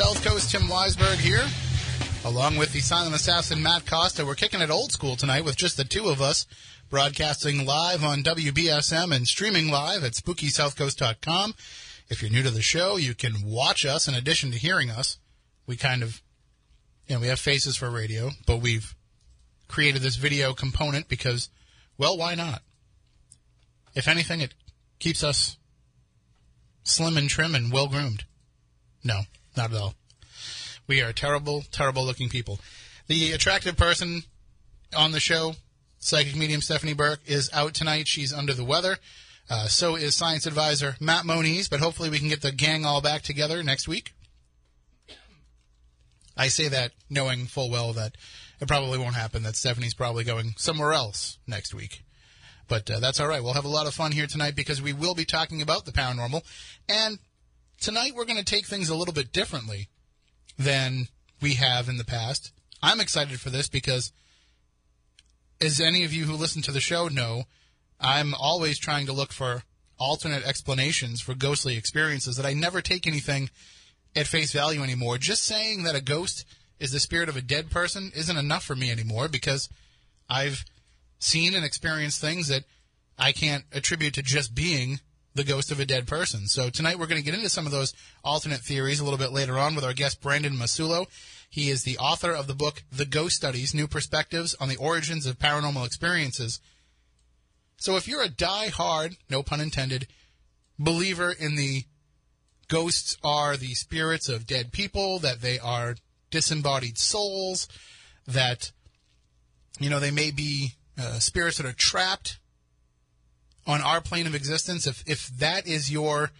South Coast, Tim Weisberg here, along with the silent assassin Matt Costa. We're kicking it old school tonight with just the two of us, broadcasting live on WBSM and streaming live at SpookySouthCoast.com. If you're new to the show, you can watch us in addition to hearing us. We kind of, you know, we have faces for radio, but we've created this video component because, well, why not? If anything, it keeps us slim and trim and well groomed. No, not at all. We are terrible, terrible looking people. The attractive person on the show, psychic medium Stephanie Burke, is out tonight. She's under the weather. Uh, so is science advisor Matt Moniz, but hopefully we can get the gang all back together next week. I say that knowing full well that it probably won't happen, that Stephanie's probably going somewhere else next week. But uh, that's all right. We'll have a lot of fun here tonight because we will be talking about the paranormal. And tonight we're going to take things a little bit differently than we have in the past. I'm excited for this because, as any of you who listen to the show know, I'm always trying to look for alternate explanations for ghostly experiences that I never take anything at face value anymore. Just saying that a ghost is the spirit of a dead person isn't enough for me anymore because I've seen and experienced things that I can't attribute to just being the ghost of a dead person. So tonight we're going to get into some of those alternate theories a little bit later on with our guest Brandon Massullo. He is the author of the book The Ghost Studies: New Perspectives on the Origins of Paranormal Experiences. So if you're a die-hard, no pun intended, believer in the ghosts are the spirits of dead people, that they are disembodied souls, that you know they may be uh, spirits that are trapped on our plane of existence, if if that is your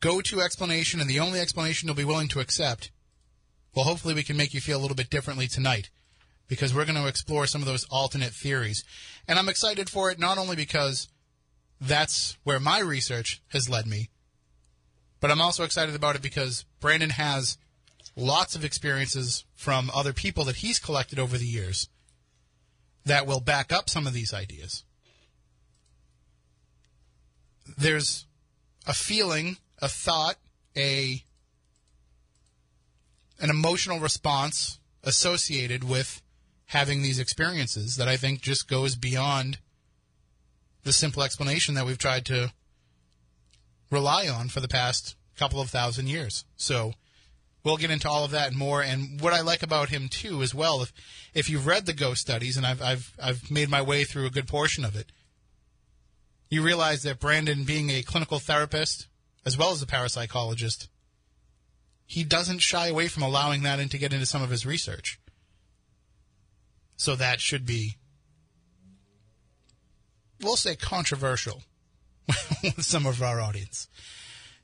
go-to explanation and the only explanation you'll be willing to accept, well, hopefully we can make you feel a little bit differently tonight because we're going to explore some of those alternate theories. And I'm excited for it not only because that's where my research has led me, but I'm also excited about it because Brandon has lots of experiences from other people that he's collected over the years that will back up some of these ideas. There's a feeling, a thought, a an emotional response associated with having these experiences that I think just goes beyond the simple explanation that we've tried to rely on for the past couple of thousand years. So we'll get into all of that and more. And what I like about him too, as well, if if you've read the ghost studies, and I've I've I've made my way through a good portion of it, you realize that Brandon, being a clinical therapist as well as a parapsychologist, he doesn't shy away from allowing that in to get into some of his research. So that should be, we'll say, controversial with some of our audience.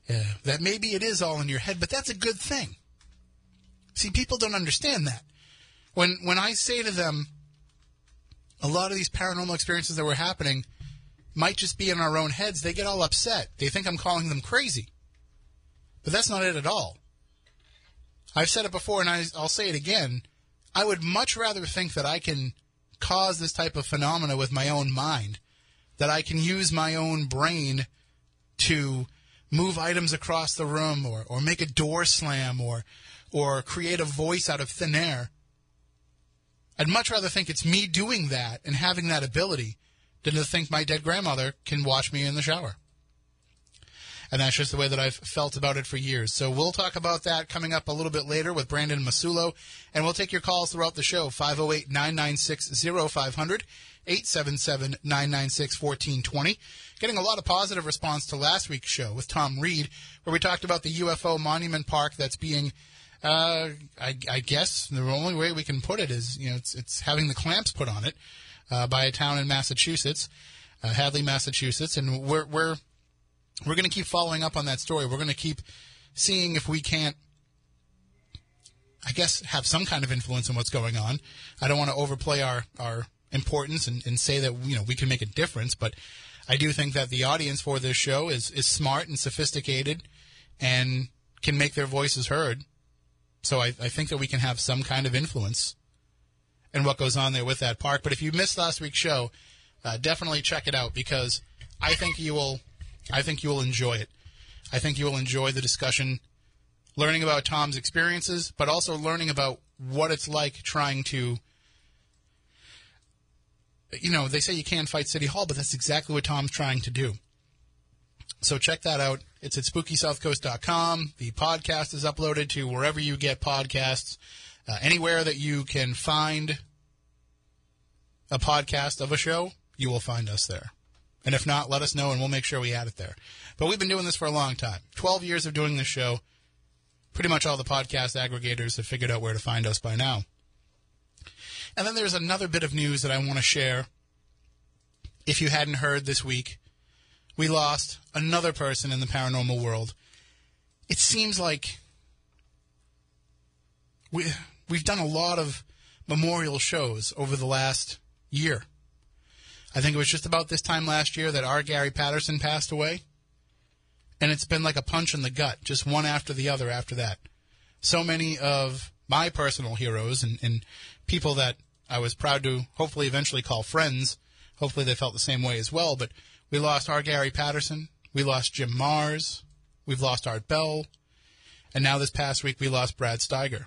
Yeah, that maybe it is all in your head, but that's a good thing. See, people don't understand that. When when I say to them, a lot of these paranormal experiences that were happening might just be in our own heads, they get all upset. They think I'm calling them crazy. But that's not it at all. I've said it before and I, I'll say it again. I would much rather think that I can cause this type of phenomena with my own mind, that I can use my own brain to move items across the room or, or make a door slam or or create a voice out of thin air. I'd much rather think it's me doing that and having that ability than to think my dead grandmother can watch me in the shower. And that's just the way that I've felt about it for years. So we'll talk about that coming up a little bit later with Brandon Massullo. And we'll take your calls throughout the show 508 996 0500, 877 996 1420. Getting a lot of positive response to last week's show with Tom Reed, where we talked about the UFO monument park that's being uh, I, I, guess the only way we can put it is, you know, it's, it's having the clamps put on it uh, by a town in Massachusetts, uh, Hadley, Massachusetts, and we're we're we're going to keep following up on that story. We're going to keep seeing if we can't, I guess, have some kind of influence on what's going on. I don't want to overplay our our importance and, and say that you know we can make a difference, but I do think that the audience for this show is is smart and sophisticated and can make their voices heard so I, I think that we can have some kind of influence in what goes on there with that park. But if you missed last week's show, uh, definitely check it out because I think you will. I think you will enjoy it. I think you will enjoy the discussion learning about Tom's experiences, but also learning about what it's like trying to. You know, they say you can't fight City Hall, but that's exactly what Tom's trying to do. So check that out. It's at spookysouthcoast.com. The podcast is uploaded to wherever you get podcasts. Uh, anywhere that you can find a podcast of a show, you will find us there. And if not, let us know and we'll make sure we add it there. But we've been doing this for a long time 12 years of doing this show. Pretty much all the podcast aggregators have figured out where to find us by now. And then there's another bit of news that I want to share. If you hadn't heard this week, we lost another person in the paranormal world. It seems like we we've done a lot of memorial shows over the last year. I think it was just about this time last year that our Gary Patterson passed away. And it's been like a punch in the gut, just one after the other after that. So many of my personal heroes and, and people that I was proud to hopefully eventually call friends, hopefully they felt the same way as well, but we lost our Gary Patterson. We lost Jim Marrs. We've lost Art Bell. And now this past week we lost Brad Steiger.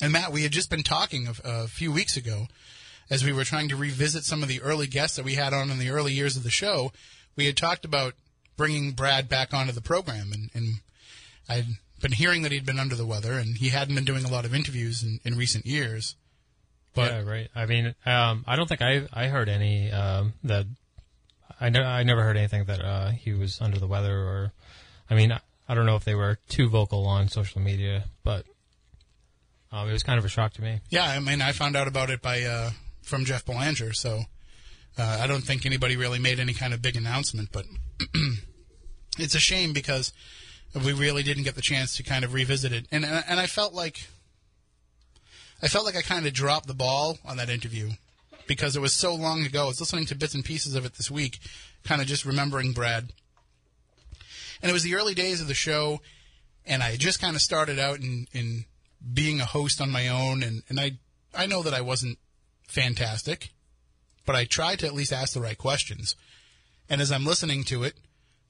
And Matt, we had just been talking a, a few weeks ago as we were trying to revisit some of the early guests that we had on in the early years of the show. We had talked about bringing Brad back onto the program, and, and I'd been hearing that he'd been under the weather, and he hadn't been doing a lot of interviews in, in recent years. But yeah, right. I mean, um, I don't think I I heard any um, that I, ne- I never heard anything that uh, he was under the weather or, I mean, I don't know if they were too vocal on social media, but um, it was kind of a shock to me. Yeah, I mean, I found out about it by uh, from Jeff Belanger, so uh, I don't think anybody really made any kind of big announcement, but it's a shame because we really didn't get the chance to kind of revisit it, and and I felt like I felt like I kind of dropped the ball on that interview because it was so long ago. I was listening to bits and pieces of it this week, kind of just remembering Brad. And it was the early days of the show, and I just kind of started out in, in being a host on my own, and, and I I know that I wasn't fantastic, but I tried to at least ask the right questions. And as I'm listening to it,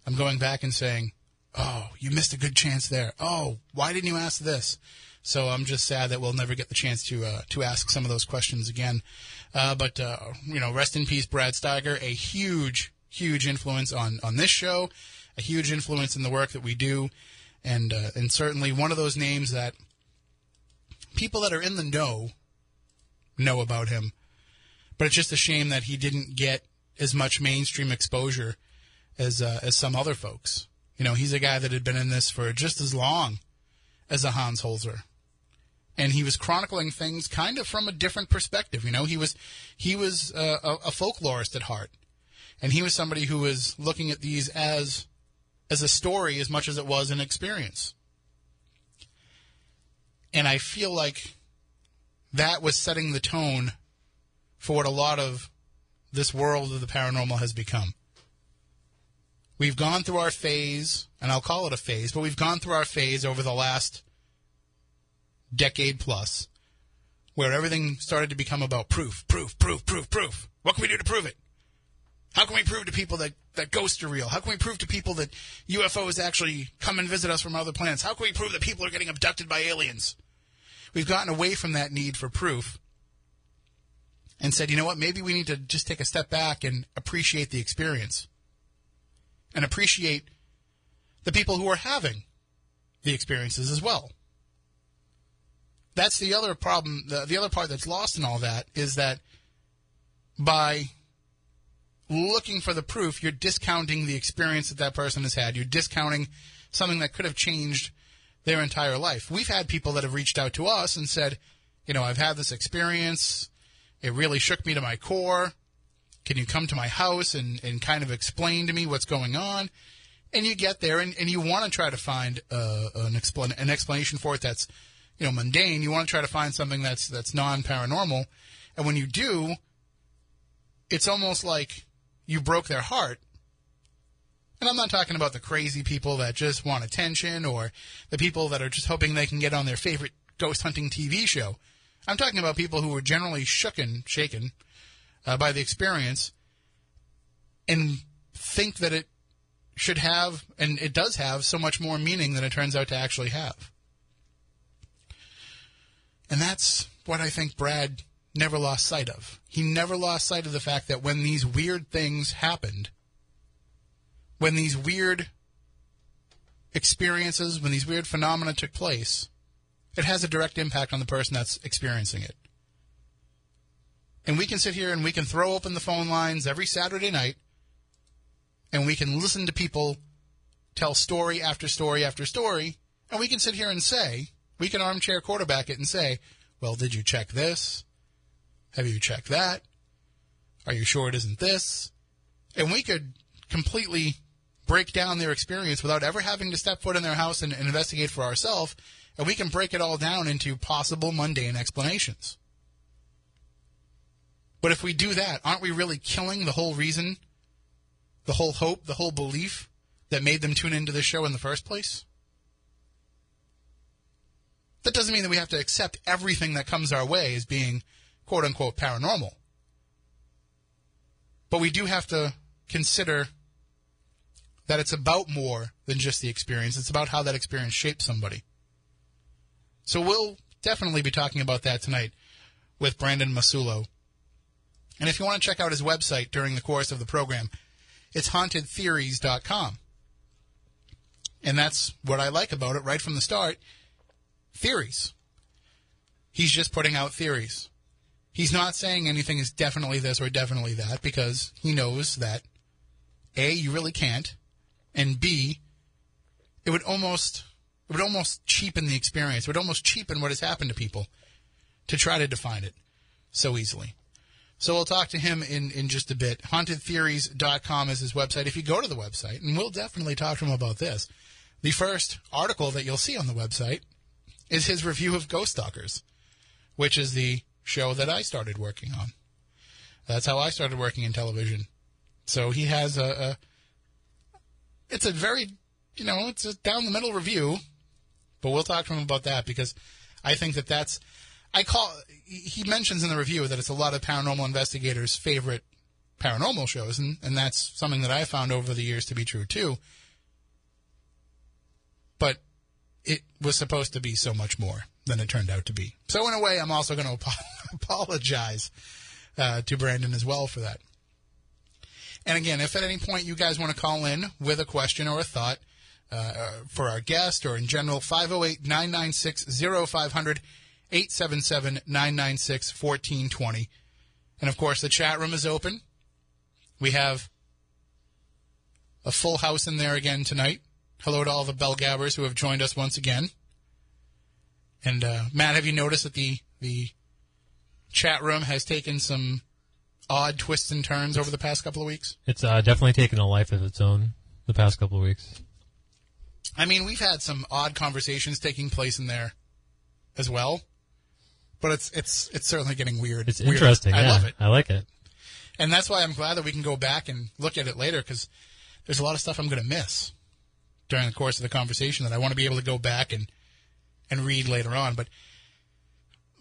I'm going back and saying, "Oh, you missed a good chance there. Oh, why didn't you ask this?" So I'm just sad that we'll never get the chance to uh, to ask some of those questions again. Uh, but uh, you know, rest in peace, Brad Steiger, a huge, huge influence on on this show, a huge influence in the work that we do, and uh, and certainly one of those names that people that are in the know know about him. But it's just a shame that he didn't get as much mainstream exposure as uh, as some other folks. You know, he's a guy that had been in this for just as long as a Hans Holzer and he was chronicling things kind of from a different perspective. You know, he was he was a, a folklorist at heart, and he was somebody who was looking at these as as a story as much as it was an experience. And I feel like that was setting the tone for what a lot of this world of the paranormal has become. We've gone through our phase, and I'll call it a phase, but we've gone through our phase over the last decade plus, where everything started to become about proof, proof, proof, proof, proof. What can we do to prove it? How can we prove to people that, that ghosts are real? How can we prove to people that UFOs actually come and visit us from other planets? How can we prove that people are getting abducted by aliens? We've gotten away from that need for proof and said, you know what, maybe we need to just take a step back and appreciate the experience and appreciate the people who are having the experiences as well that's the other problem. The, the other part that's lost in all that is that by looking for the proof, you're discounting the experience that that person has had. You're discounting something that could have changed their entire life. We've had people that have reached out to us and said, you know, I've had this experience. It really shook me to my core. Can you come to my house and, and kind of explain to me what's going on? And you get there and, and you want to try to find uh, an, explan- an explanation for it that's you know mundane. You want to try to find something that's that's non paranormal, and when you do, it's almost like you broke their heart. And I'm not talking about the crazy people that just want attention or the people that are just hoping they can get on their favorite ghost hunting TV show. I'm talking about people who were generally shooken, shaken uh, by the experience and think that it should have, and it does have, so much more meaning than it turns out to actually have. And that's what I think Brad never lost sight of. He never lost sight of the fact that when these weird things happened, when these weird experiences, when these weird phenomena took place, it has a direct impact on the person that's experiencing it. And we can sit here and we can throw open the phone lines every Saturday night and we can listen to people tell story after story after story. And we can sit here and say, we can armchair quarterback it and say, well, did you check this? Have you checked that? Are you sure it isn't this? And we could completely break down their experience without ever having to step foot in their house and, and investigate for ourselves. And we can break it all down into possible mundane explanations. But if we do that, aren't we really killing the whole reason, the whole hope, the whole belief that made them tune into this show in the first place? That doesn't mean that we have to accept everything that comes our way as being quote unquote paranormal. But we do have to consider that it's about more than just the experience. It's about how that experience shapes somebody. So we'll definitely be talking about that tonight with Brandon Massullo. And if you want to check out his website during the course of the program, it's hauntedtheories.com. And that's what I like about it right from the start theories. He's just putting out theories. He's not saying anything is definitely this or definitely that because he knows that A, you really can't, and B, it would almost it would almost cheapen the experience. It would almost cheapen what has happened to people to try to define it so easily. So we'll talk to him in, in just a bit. HauntedTheories.com is his website. If you go to the website, and we'll definitely talk to him about this, the first article that you'll see on the website is his review of Ghost Stalkers, which is the show that I started working on. That's how I started working in television. So he has a, a it's a very, you know, it's a down the middle review, but we'll talk to him about that because I think that that's, I call, he mentions in the review that it's a lot of paranormal investigators' favorite paranormal shows, and, and that's something that I found over the years to be true too. But it was supposed to be so much more than it turned out to be. So in a way, I'm also going to apologize uh, to Brandon as well for that. And again, if at any point you guys want to call in with a question or a thought uh, for our guest or in general, 508 996 0500 877 996 1420. And of course, the chat room is open. We have a full house in there again tonight. Hello to all the bell gabbers who have joined us once again. And uh, Matt, have you noticed that the the chat room has taken some odd twists and turns over the past couple of weeks? It's uh, definitely taken a life of its own the past couple of weeks. I mean, we've had some odd conversations taking place in there as well, but it's it's it's certainly getting weird. It's Weird. interesting. I yeah, love it, I like it. and that's why I'm glad that we can go back and look at it later because there's a lot of stuff I'm going to miss during the course of the conversation that I want to be able to go back and and read later on. But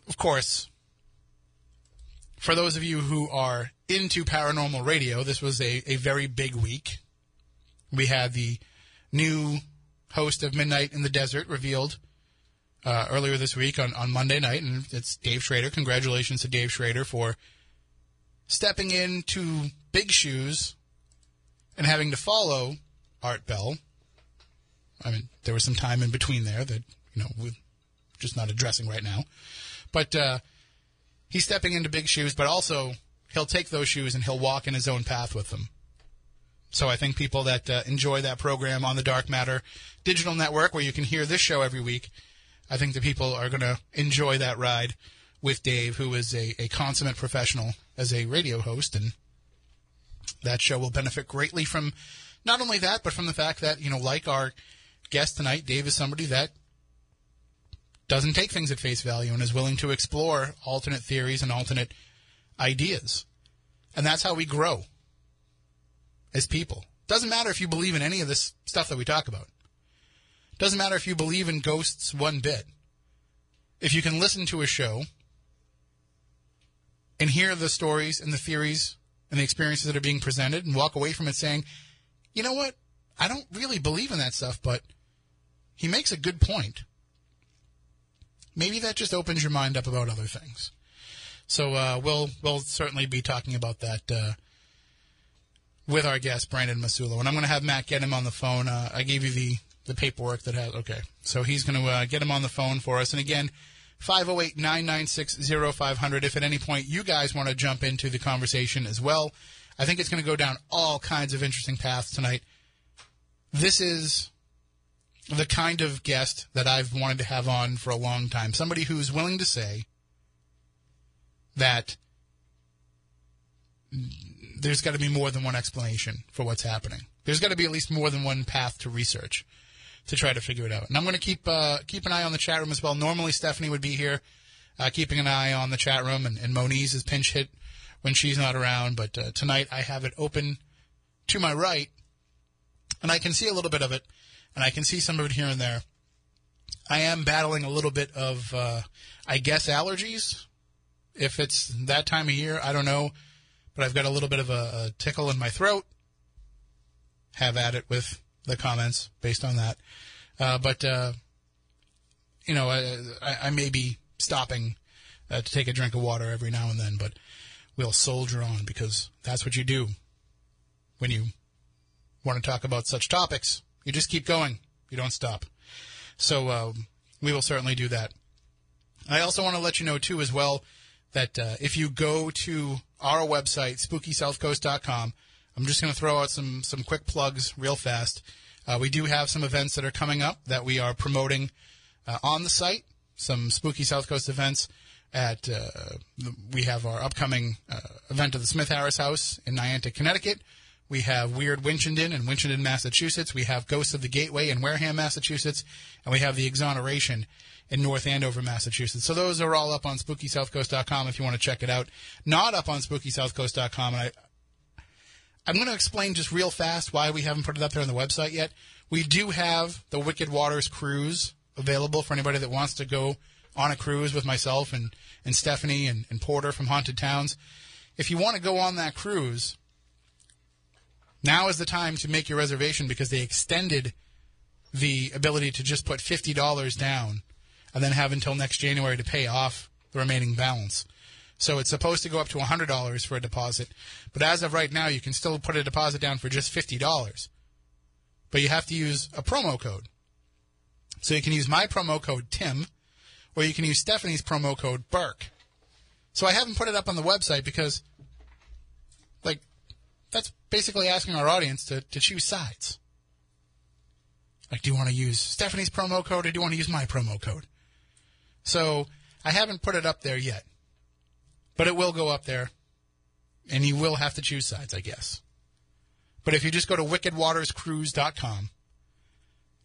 of course, for those of you who are into paranormal radio, this was a, a very big week. We had the new host of Midnight in the Desert revealed uh, earlier this week on, on Monday night, and it's Dave Schrader. Congratulations to Dave Schrader for stepping into big shoes and having to follow Art Bell. I mean, there was some time in between there that, you know, we're just not addressing right now. But uh, he's stepping into big shoes, but also he'll take those shoes and he'll walk in his own path with them. So I think people that uh, enjoy that program on the Dark Matter Digital Network, where you can hear this show every week, I think the people are going to enjoy that ride with Dave, who is a, a consummate professional as a radio host, and that show will benefit greatly from not only that, but from the fact that you know, like our guest tonight, Dave is somebody that doesn't take things at face value and is willing to explore alternate theories and alternate ideas. And that's how we grow as people. Doesn't matter if you believe in any of this stuff that we talk about. Doesn't matter if you believe in ghosts one bit. If you can listen to a show and hear the stories and the theories and the experiences that are being presented and walk away from it saying, you know what? I don't really believe in that stuff, but he makes a good point. Maybe that just opens your mind up about other things. So uh, we'll we'll certainly be talking about that uh, with our guest Brandon Massullo, and I'm going to have Matt get him on the phone. Uh, I gave you the the paperwork that has okay, so he's going to uh, get him on the phone for us. And again, 508-996-0500. If at any point you guys want to jump into the conversation as well, I think it's going to go down all kinds of interesting paths tonight. This is the kind of guest that I've wanted to have on for a long time. Somebody who's willing to say that there's got to be more than one explanation for what's happening. There's got to be at least more than one path to research to try to figure it out. And I'm going to keep uh, keep an eye on the chat room as well. Normally Stephanie would be here, uh, keeping an eye on the chat room, and, and Moniz is pinch hit when she's not around. But uh, tonight I have it open to my right, and I can see a little bit of it, and I can see some of it here and there. I am battling a little bit of, uh, I guess, allergies. If it's that time of year, I don't know, but I've got a little bit of a, a tickle in my throat. Have at it with the comments based on that. Uh, but, uh, you know, I, I, may be stopping uh, to take a drink of water every now and then, but we'll soldier on because that's what you do when you want to talk about such topics. You just keep going. You don't stop. So uh, we will certainly do that. I also want to let you know, too, as well, that uh, if you go to our website, spookysouthcoast.com, I'm just going to throw out some, some quick plugs real fast. Uh, we do have some events that are coming up that we are promoting uh, on the site, some Spooky South Coast events. At uh, we have our upcoming uh, event at the Smith Harris House in Niantic, Connecticut. We have Weird Winchendon in Winchendon, Massachusetts. We have Ghosts of the Gateway in Wareham, Massachusetts. And we have the Exoneration in North Andover, Massachusetts. So those are all up on SpookySouthCoast.com if you want to check it out. Not up on SpookySouthCoast.com. And I, I'm going to explain just real fast why we haven't put it up there on the website yet. We do have the Wicked Waters cruise available for anybody that wants to go on a cruise with myself and, and Stephanie and, and Porter from Haunted Towns. If you want to go on that cruise, now is the time to make your reservation because they extended the ability to just put $50 down and then have until next January to pay off the remaining balance. So it's supposed to go up to $100 for a deposit. But as of right now, you can still put a deposit down for just $50. But you have to use a promo code. So you can use my promo code Tim, or you can use Stephanie's promo code Burke. So I haven't put it up on the website because, basically asking our audience to, to choose sides. Like, do you want to use Stephanie's promo code or do you want to use my promo code? So I haven't put it up there yet. But it will go up there, and you will have to choose sides, I guess. But if you just go to wickedwaterscruise.com,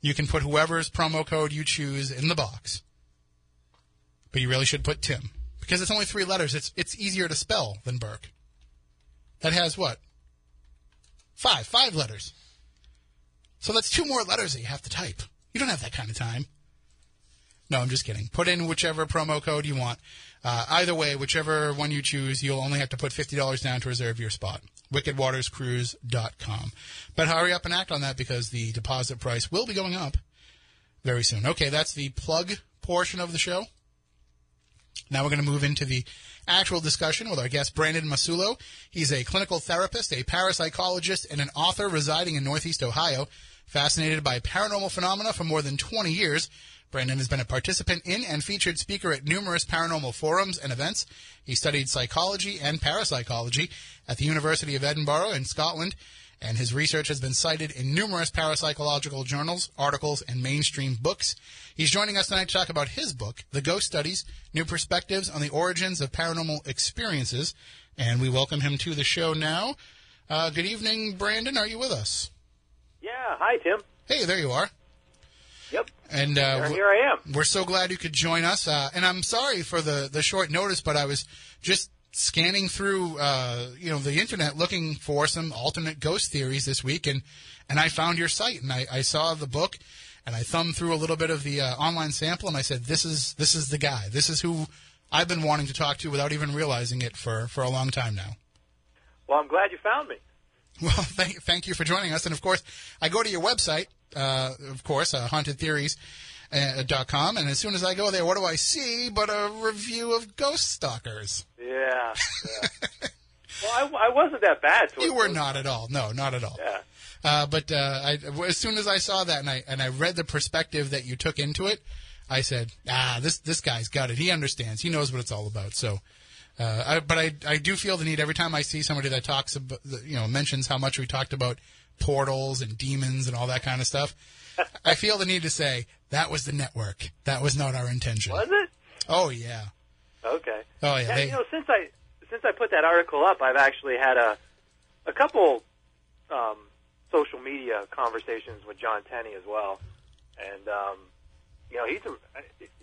you can put whoever's promo code you choose in the box. But you really should put Tim because it's only three letters. It's it's easier to spell than Burke. That has what? Five, five letters. So that's two more letters that you have to type. You don't have that kind of time. No, I'm just kidding. Put in whichever promo code you want. Uh, either way, whichever one you choose, you'll only have to put $50 down to reserve your spot. WickedWatersCruise.com. But hurry up and act on that because the deposit price will be going up very soon. Okay, that's the plug portion of the show. Now we're going to move into the actual discussion with our guest, Brandon Massullo. He's a clinical therapist, a parapsychologist, and an author residing in Northeast Ohio. Fascinated by paranormal phenomena for more than 20 years, Brandon has been a participant in and featured speaker at numerous paranormal forums and events. He studied psychology and parapsychology at the University of Edinburgh in Scotland, and his research has been cited in numerous parapsychological journals, articles, and mainstream books. He's joining us tonight to talk about his book, The Ghost Studies New Perspectives on the Origins of Paranormal Experiences. And we welcome him to the show now. Uh, good evening, Brandon. Are you with us? Yeah. Hi, Tim. Hey, there you are. Yep. And uh, here I am. We're so glad you could join us. Uh, and I'm sorry for the, the short notice, but I was just scanning through uh, you know the internet looking for some alternate ghost theories this week, and and I found your site, and I, I saw the book, and I thumbed through a little bit of the uh, online sample, and I said, this is this is the guy. This is who I've been wanting to talk to without even realizing it for for a long time now. Well, I'm glad you found me. Well, thank, thank you for joining us. And of course, I go to your website, uh, of course, uh, hauntedtheories.com. And as soon as I go there, what do I see but a review of Ghost Stalkers? Yeah. yeah. well, I, I wasn't that bad. You were not at all. No, not at all. Yeah. Uh, but uh, I, as soon as I saw that and I and I read the perspective that you took into it, I said, ah, this this guy's got it. He understands. He knows what it's all about. So, uh, I, but I I do feel the need every time I see somebody that talks about you know mentions how much we talked about portals and demons and all that kind of stuff. I feel the need to say that was the network. That was not our intention. Was it? Oh yeah. Okay. Oh yeah. Yeah, they- you know, since I since I put that article up, I've actually had a a couple um, social media conversations with John Tenney as well, and um, you know, he's a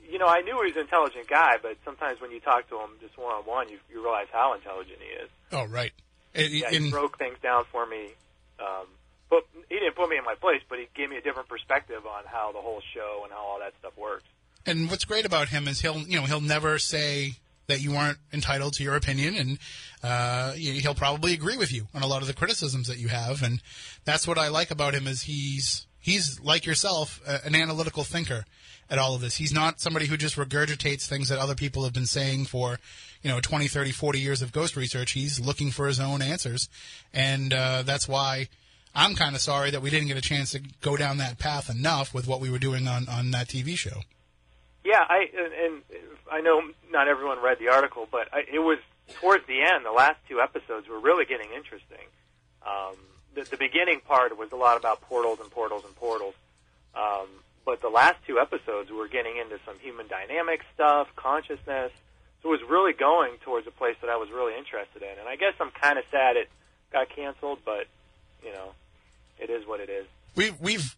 you know, I knew he was an intelligent guy, but sometimes when you talk to him just one on one, you you realize how intelligent he is. oh right. It- Yeah, he in- broke things down for me. Um, but he didn't put me in my place, but he gave me a different perspective on how the whole show and how all that stuff works. And what's great about him is he'll, you know, he'll never say that you aren't entitled to your opinion, and uh, he'll probably agree with you on a lot of the criticisms that you have. And that's what I like about him is he's he's like yourself, a- an analytical thinker at all of this. He's not somebody who just regurgitates things that other people have been saying for, you know, 20, 30, 40 years of ghost research. He's looking for his own answers, and uh, that's why. I'm kind of sorry that we didn't get a chance to go down that path enough with what we were doing on, on that TV show. Yeah, I and, I know not everyone read the article, but I, it was towards the end. The last two episodes were really getting interesting. Um, the, the beginning part was a lot about portals and portals and portals, um, but the last two episodes were getting into some human dynamic stuff, consciousness. So it was really going towards a place that I was really interested in. And I guess I'm kind of sad it got canceled, but you know, it is what it is. we we've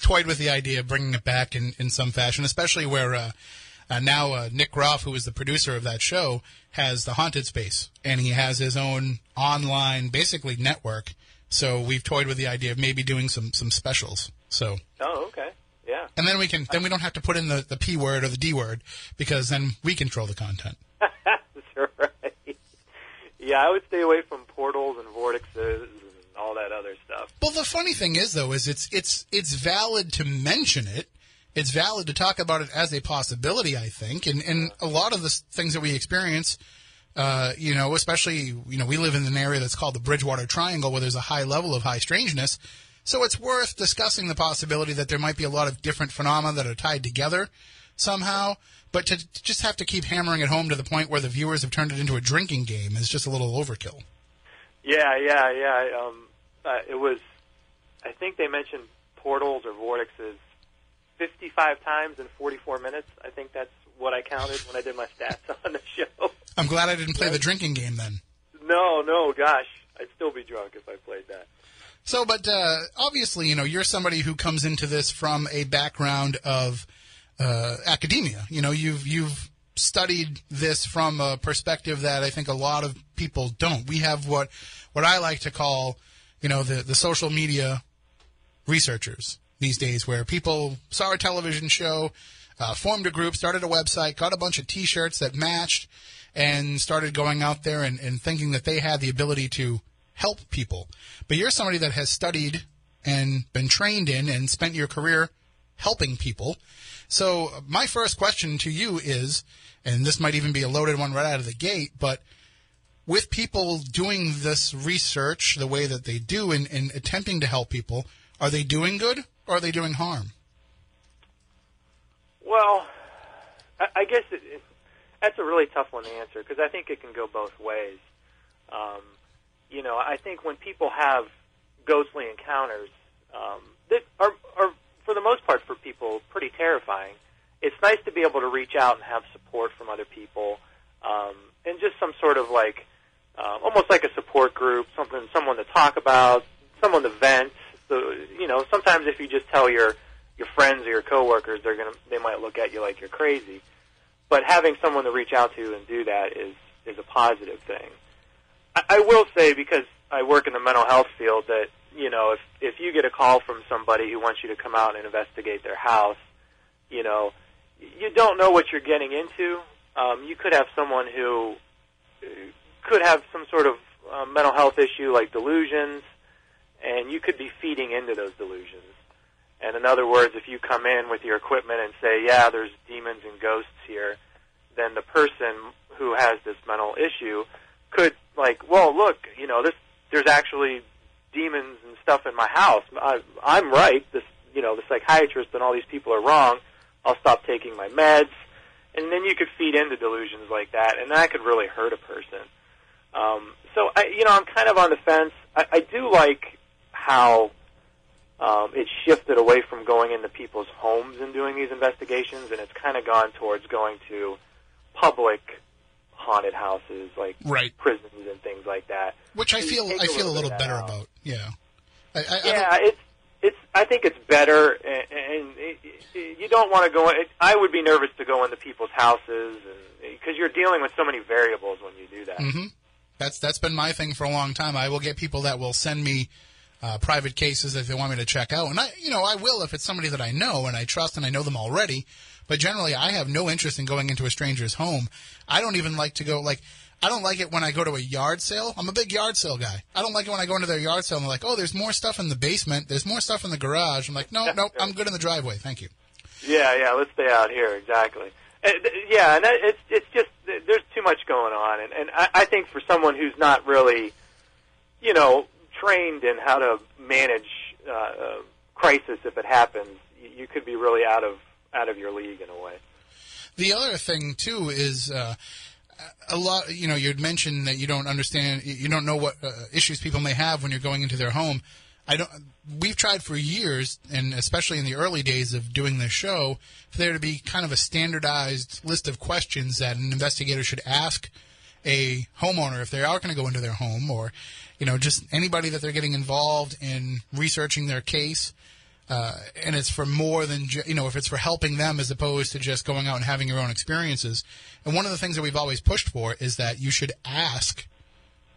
toyed with the idea of bringing it back in, in some fashion, especially where uh, uh, now uh, Nick Groff, who is the producer of that show, has the Haunted Space, and he has his own online, basically network. So we've toyed with the idea of maybe doing some some specials. So Oh, okay, yeah. and then we can then we don't have to put in the, the p word or the d word because then we control the content. That's right. Yeah, I would stay away from portals and vortexes all that other stuff. Well, the funny thing is, though, is it's it's it's valid to mention it. It's valid to talk about it as a possibility, I think, and and a lot of the things that we experience, uh, you know, especially you know, we live in an area that's called the Bridgewater Triangle, where there's a high level of high strangeness. So it's worth discussing the possibility that there might be a lot of different phenomena that are tied together somehow. But to, to just have to keep hammering it home to the point where the viewers have turned it into a drinking game is just a little overkill. Yeah, yeah, yeah. Um, uh, it was. I think they mentioned portals or vortexes 55 times in 44 minutes. I think that's what I counted when I did my stats on the show. I'm glad I didn't play the drinking game then. No, no, gosh, I'd still be drunk if I played that. So, but uh, obviously, you know, you're somebody who comes into this from a background of uh, academia. You know, you've you've studied this from a perspective that I think a lot of people don't. We have what what I like to call, you know, the the social media researchers these days, where people saw a television show, uh, formed a group, started a website, got a bunch of T-shirts that matched, and started going out there and, and thinking that they had the ability to help people. But you're somebody that has studied and been trained in and spent your career helping people. So my first question to you is, and this might even be a loaded one right out of the gate, but with people doing this research the way that they do and, attempting to help people, are they doing good or are they doing harm? Well, I, I guess it, it, that's a really tough one to answer because I think it can go both ways. Um, you know, I think when people have ghostly encounters um, that are, are, for the most part, for people, pretty terrifying. It's nice to be able to reach out and have support from other people, um, and just some sort of like, uh, almost like a support group, something, someone to talk about, someone to vent. So, you know, sometimes if you just tell your your friends or your coworkers, they're gonna they might look at you like you're crazy. But having someone to reach out to and do that is is a positive thing. I, I will say because I work in the mental health field that you know if if you get a call from somebody who wants you to come out and investigate their house, you know you don't know what you're getting into. Um, you could have someone who could have some sort of uh, mental health issue like delusions. and you could be feeding into those delusions. And in other words, if you come in with your equipment and say, "Yeah, there's demons and ghosts here," then the person who has this mental issue could like, "Well, look, you know, this there's actually demons and stuff in my house. I, I'm right. This, you know, the psychiatrist and all these people are wrong. I'll stop taking my meds." And then you could feed into delusions like that, and that could really hurt a person. Um, so, I, you know, I'm kind of on the fence. I, I do like how um, it shifted away from going into people's homes and doing these investigations, and it's kind of gone towards going to public haunted houses like Right. prisons and things like that. Which I feel I feel a little better out. about. Yeah. I, I, I Yeah, it's it's. I think it's better, and, and it, it, you don't want to go. In, I would be nervous to go into people's houses, and because you're dealing with so many variables when you do that. hmm That's that's been my thing for a long time. I will get people that will send me uh, private cases if they want me to check out, and I, you know, I will if it's somebody that I know and I trust and I know them already. But generally, I have no interest in going into a stranger's home. I don't even like to go like. I don't like it when I go to a yard sale. I'm a big yard sale guy. I don't like it when I go into their yard sale and they're like, "Oh, there's more stuff in the basement. There's more stuff in the garage." I'm like, "No, no, I'm good in the driveway. Thank you." Yeah, yeah. Let's stay out here. Exactly. Uh, yeah, and it's it's just there's too much going on, and and I, I think for someone who's not really, you know, trained in how to manage uh, uh, crisis if it happens, you, you could be really out of out of your league in a way. The other thing too is uh, a lot. You know, you'd mentioned that you don't understand, you don't know what uh, issues people may have when you're going into their home. I don't. We've tried for years, and especially in the early days of doing this show, for there to be kind of a standardized list of questions that an investigator should ask a homeowner if they are going to go into their home, or you know, just anybody that they're getting involved in researching their case uh, and it's for more than you know if it's for helping them as opposed to just going out and having your own experiences. And one of the things that we've always pushed for is that you should ask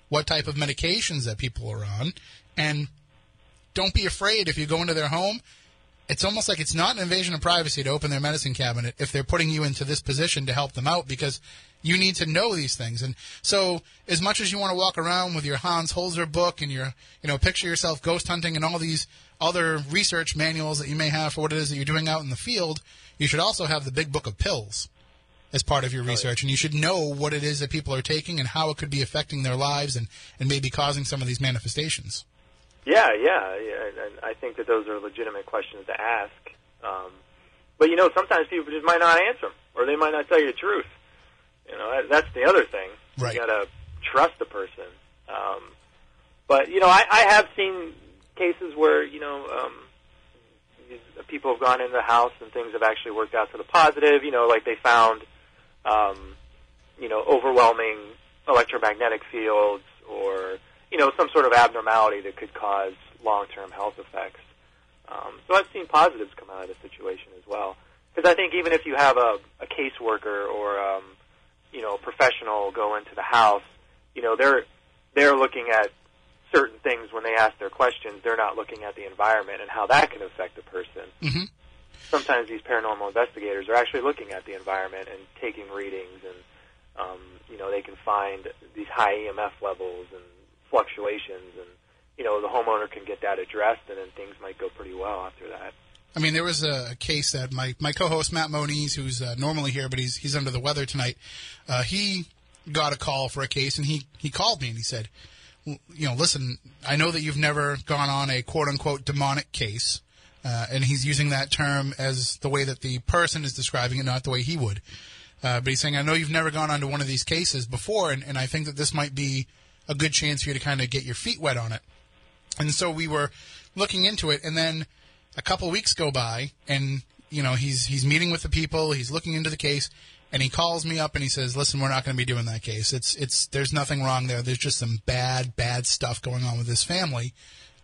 what type of medications that people are on, and don't be afraid if you go into their home. It's almost like it's not an invasion of privacy to open their medicine cabinet if they're putting you into this position to help them out because you need to know these things. And so, as much as you want to walk around with your Hans Holzer book and your, you know, picture yourself ghost hunting and all these other research manuals that you may have for what it is that you're doing out in the field, you should also have the big book of pills as part of your oh, research. And you should know what it is that people are taking and how it could be affecting their lives and, and maybe causing some of these manifestations. Yeah, yeah, yeah, and, I think that those are legitimate questions to ask. Um, but you know, sometimes people just might not answer them, or they might not tell you the truth. You know, that, that's the other thing. Right. You got to trust the person. Um, but you know, I, I have seen cases where you know um, people have gone into the house and things have actually worked out to the positive. You know, like they found, um, you know, overwhelming electromagnetic fields or you know some sort of abnormality that could cause long-term health effects. Um, so I've seen positives come out of the situation as well. Because I think even if you have a, a caseworker or um, you know a professional go into the house, you know they're they're looking at certain things when they ask their questions. They're not looking at the environment and how that can affect a person. Mhm. Sometimes these paranormal investigators are actually looking at the environment and taking readings, and um, you know they can find these high EMF levels and fluctuations, and you know the homeowner can get that addressed, and then things might go pretty well after that. I mean, there was a case that my, my co-host Matt Moniz, who's uh, normally here, but he's he's under the weather tonight. Uh, he got a call for a case, and he he called me and he said, "Well, you know, listen, I know that you've never gone on a quote unquote demonic case, uh, and he's using that term as the way that the person is describing it, not the way he would. Uh, but he's saying, I know you've never gone onto one of these cases before, and, and I think that this might be a good chance for you to kind of get your feet wet on it. And so we were looking into it, and then a couple weeks go by, and you know he's he's meeting with the people, he's looking into the case, and he calls me up and he says, "Listen, we're not going to be doing that case. It's it's there's nothing wrong there. There's just some bad bad stuff going on with this family,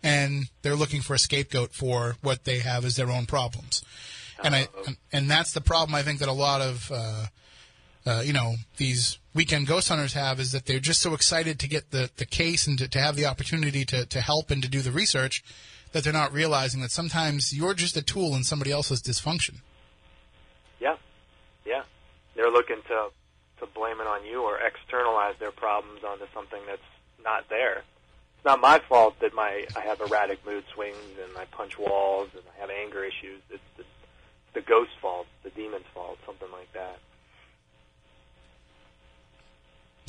and they're looking for a scapegoat for what they have as their own problems." And I and, and that's the problem I think that a lot of uh, uh, you know these weekend ghost hunters have is that they're just so excited to get the, the case and to, to have the opportunity to, to help and to do the research that they're not realizing that sometimes you're just a tool in somebody else's dysfunction. Yeah, yeah. They're looking to to blame it on you or externalize their problems onto something that's not there. it's not my fault that my I have erratic mood swings and I punch walls and I have anger issues. It's the the ghost's fault, the demon's fault, something like that.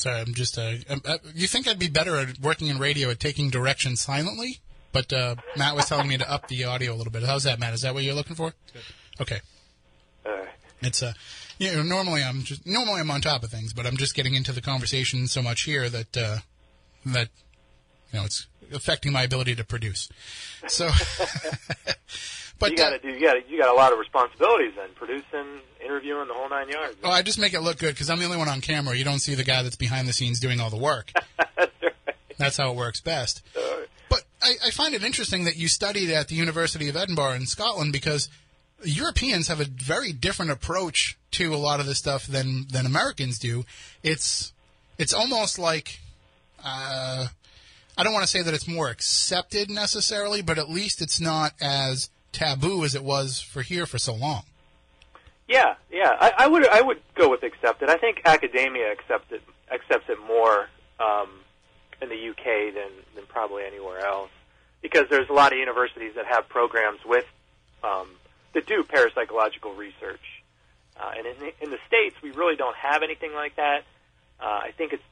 Sorry, I'm just. Uh, um, uh, you think I'd be better at working in radio at taking direction silently? But uh, Matt was telling me to up the audio a little bit. How's that, Matt? Is that what you're looking for? Okay. Uh, It's uh, you know, normally I'm just normally I'm on top of things, but I'm just getting into the conversation so much here that uh, that you know it's affecting my ability to produce. So, but you got to do. You got you got a lot of responsibilities then, producing, interviewing, the whole nine yards. oh, I just make it look good because I'm the only one on camera. You don't see the guy that's behind the scenes doing all the work. That's right. That's how it works best. Uh, But I, I find it interesting that you studied at the University of Edinburgh in Scotland because Europeans have a very different approach to a lot of this stuff than than Americans do. It's it's almost like uh, I don't want to say that it's more accepted necessarily, but at least it's not as taboo as it was for here for so long. Yeah, yeah. I, I would I would go with accepted. I think academia accepts it accepts it more um, in the UK than than probably anywhere else because there's a lot of universities that have programs with um, that do parapsychological research. Uh, and in the, in the states, we really don't have anything like that. Uh, I think it's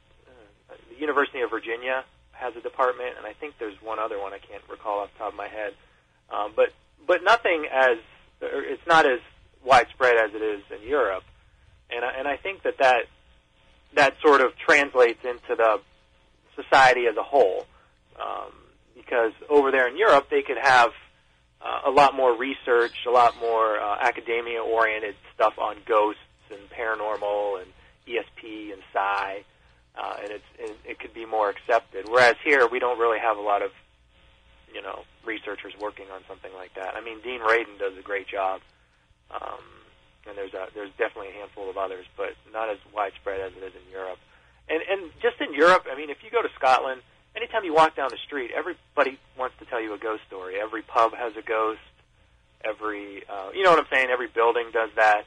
uh, the University of Virginia has a department, and I think there's one other one I can't recall off the top of my head. Um, but but nothing as it's not as widespread as it is in Europe, and I, and I think that that that sort of translates into the society as a whole, um, because over there in Europe they could have uh, a lot more research, a lot more uh, academia-oriented stuff on ghosts and paranormal and ESP and psi, uh, and it's and it could be more accepted. Whereas here we don't really have a lot of you know researchers working on something like that. I mean, Dean Radin does a great job, um, and there's a there's definitely a handful of others, but not as widespread as it is in Europe. And and just in Europe, I mean, if you go to Scotland, anytime you walk down the street, everybody wants to tell you a ghost story. Every pub has a ghost. Every uh, you know what I'm saying. Every building does that.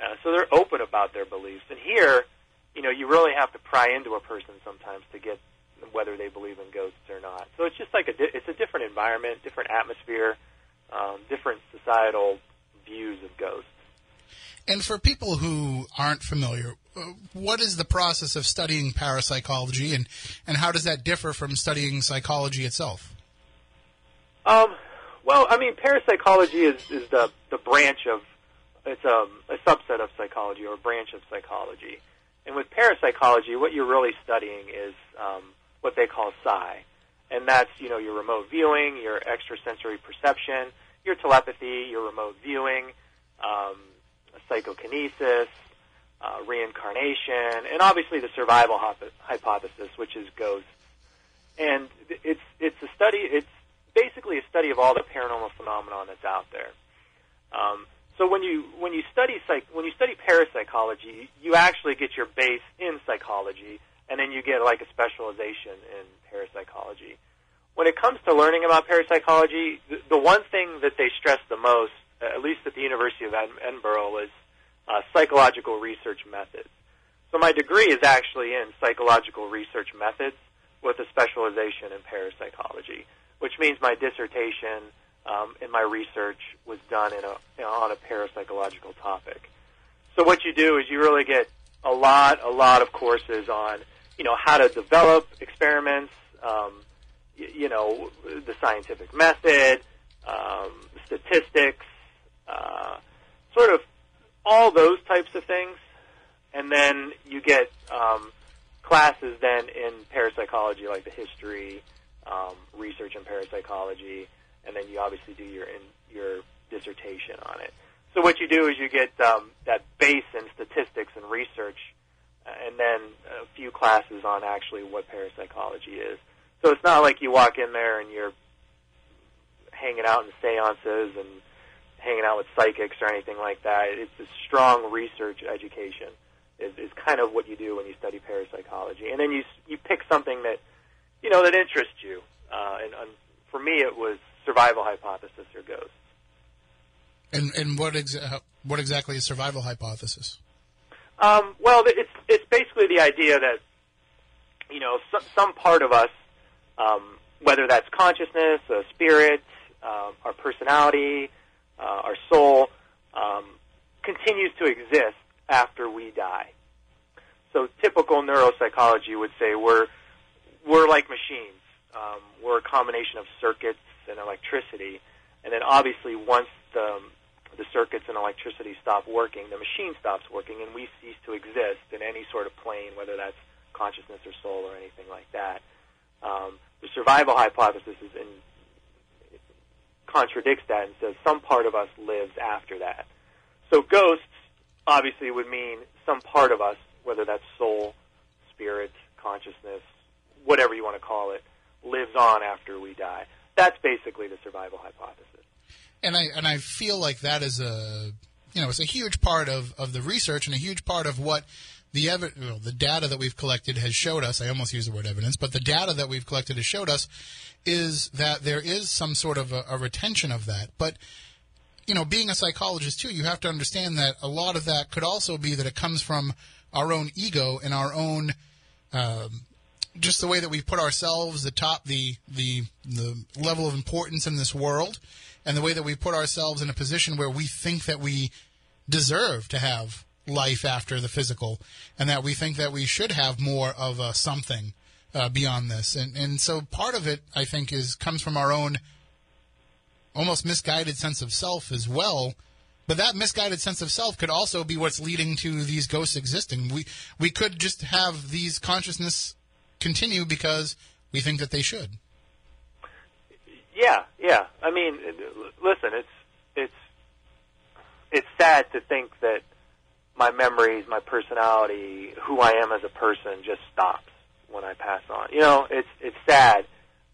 Uh, so they're open about their beliefs. And here, you know, you really have to pry into a person sometimes to get whether they believe in ghosts or not. So it's just like a di- it's a different environment, different atmosphere, um, different societal views of ghosts. And for people who aren't familiar, uh, what is the process of studying parapsychology, and and how does that differ from studying psychology itself? Um, well, I mean, parapsychology is, is the the branch of it's um, a subset of psychology or a branch of psychology. And with parapsychology, what you're really studying is um, what they call psi, and that's you know your remote viewing, your extrasensory perception, your telepathy, your remote viewing, um, psychokinesis, uh, reincarnation, and obviously the survival hypo- hypothesis, which is ghosts. And it's it's a study. It's basically a study of all the paranormal phenomenon that's out there. Um, so when you when you study psych when you study parapsychology, you actually get your base in psychology, and then you get like a specialization in parapsychology. When it comes to learning about parapsychology, the, the one thing that they stress the most, at least at the University of Ed- Edinburgh, is uh, psychological research methods. So my degree is actually in psychological research methods with a specialization in parapsychology, which means my dissertation um, and my research was done in a, you know, on a parapsychological topic. So what you do is you really get a lot, a lot of courses on, you know, how to develop experiments, um, y- you know, the scientific method, um, statistics, uh, sort of all those types of things, and then you get um, classes then in parapsychology, like the history, um, research in parapsychology, and then you obviously do your in, your dissertation on it. So what you do is you get um, that base in statistics and research, and then a few classes on actually what parapsychology is. So it's not like you walk in there and you're hanging out in seances and hanging out with psychics or anything like that. It's a strong research education. Is, is kind of what you do when you study parapsychology, and then you you pick something that you know that interests you. Uh, and, and for me, it was survival hypothesis or ghosts. And and what exa- what exactly is survival hypothesis? Um, well, it's it's basically the idea that you know some, some part of us um, whether that's consciousness, a spirit, uh, our personality, uh, our soul, um, continues to exist after we die. So typical neuropsychology would say we're we're like machines. Um, we're a combination of circuits and electricity, and then obviously once the the circuits and electricity stop working, the machine stops working, and we cease to exist in any sort of plane, whether that's consciousness or soul or anything like that. Um, the survival hypothesis is in, contradicts that and says some part of us lives after that. So ghosts obviously would mean some part of us, whether that's soul, spirit, consciousness, whatever you want to call it, lives on after we die. That's basically the survival hypothesis. And I and I feel like that is a you know it's a huge part of, of the research and a huge part of what the evi- well, the data that we've collected has showed us. I almost use the word evidence, but the data that we've collected has showed us is that there is some sort of a, a retention of that. But you know, being a psychologist too, you have to understand that a lot of that could also be that it comes from our own ego and our own um, just the way that we put ourselves atop the the the level of importance in this world, and the way that we put ourselves in a position where we think that we deserve to have life after the physical, and that we think that we should have more of a something uh, beyond this, and and so part of it I think is comes from our own almost misguided sense of self as well. But that misguided sense of self could also be what's leading to these ghosts existing. We we could just have these consciousness continue because we think that they should. Yeah, yeah. I mean, listen, it's it's it's sad to think that my memories, my personality, who I am as a person, just stops when I pass on. You know, it's it's sad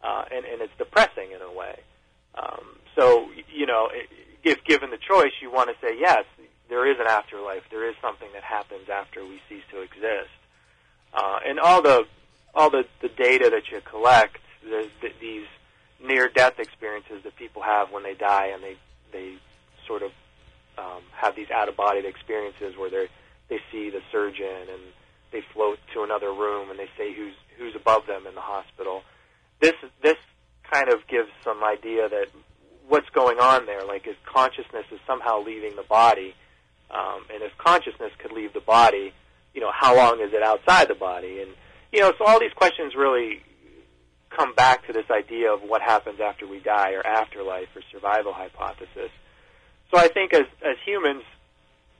uh, and and it's depressing in a way. Um, so you know, if given the choice, you want to say yes, there is an afterlife. There is something that happens after we cease to exist, uh, and all the all the, the data that you collect, the, the, these near-death experiences that people have when they die, and they they sort of um, have these out-of-body experiences where they they see the surgeon and they float to another room and they say who's who's above them in the hospital. This this kind of gives some idea that what's going on there, like if consciousness is somehow leaving the body, um, and if consciousness could leave the body, you know, how long is it outside the body? And you know, so all these questions really come back to this idea of what happens after we die, or afterlife, or survival hypothesis. So I think as as humans,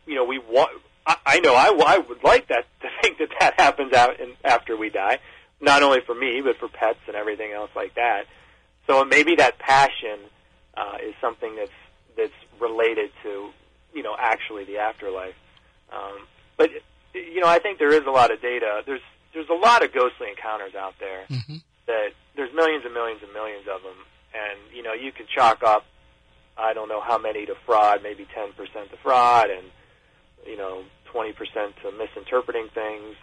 you know, we want. I, know I, I would like that to think that that happens out in, after we die, not only for me but for pets and everything else like that. So maybe that passion uh, is something that's that's related to you know actually the afterlife. Um, but you know, I think there is a lot of data. There's there's a lot of ghostly encounters out there mm-hmm. That there's millions and millions and millions of them, and you know you could chalk up I don't know how many to fraud, maybe 10% to fraud, and you know 20% to misinterpreting things,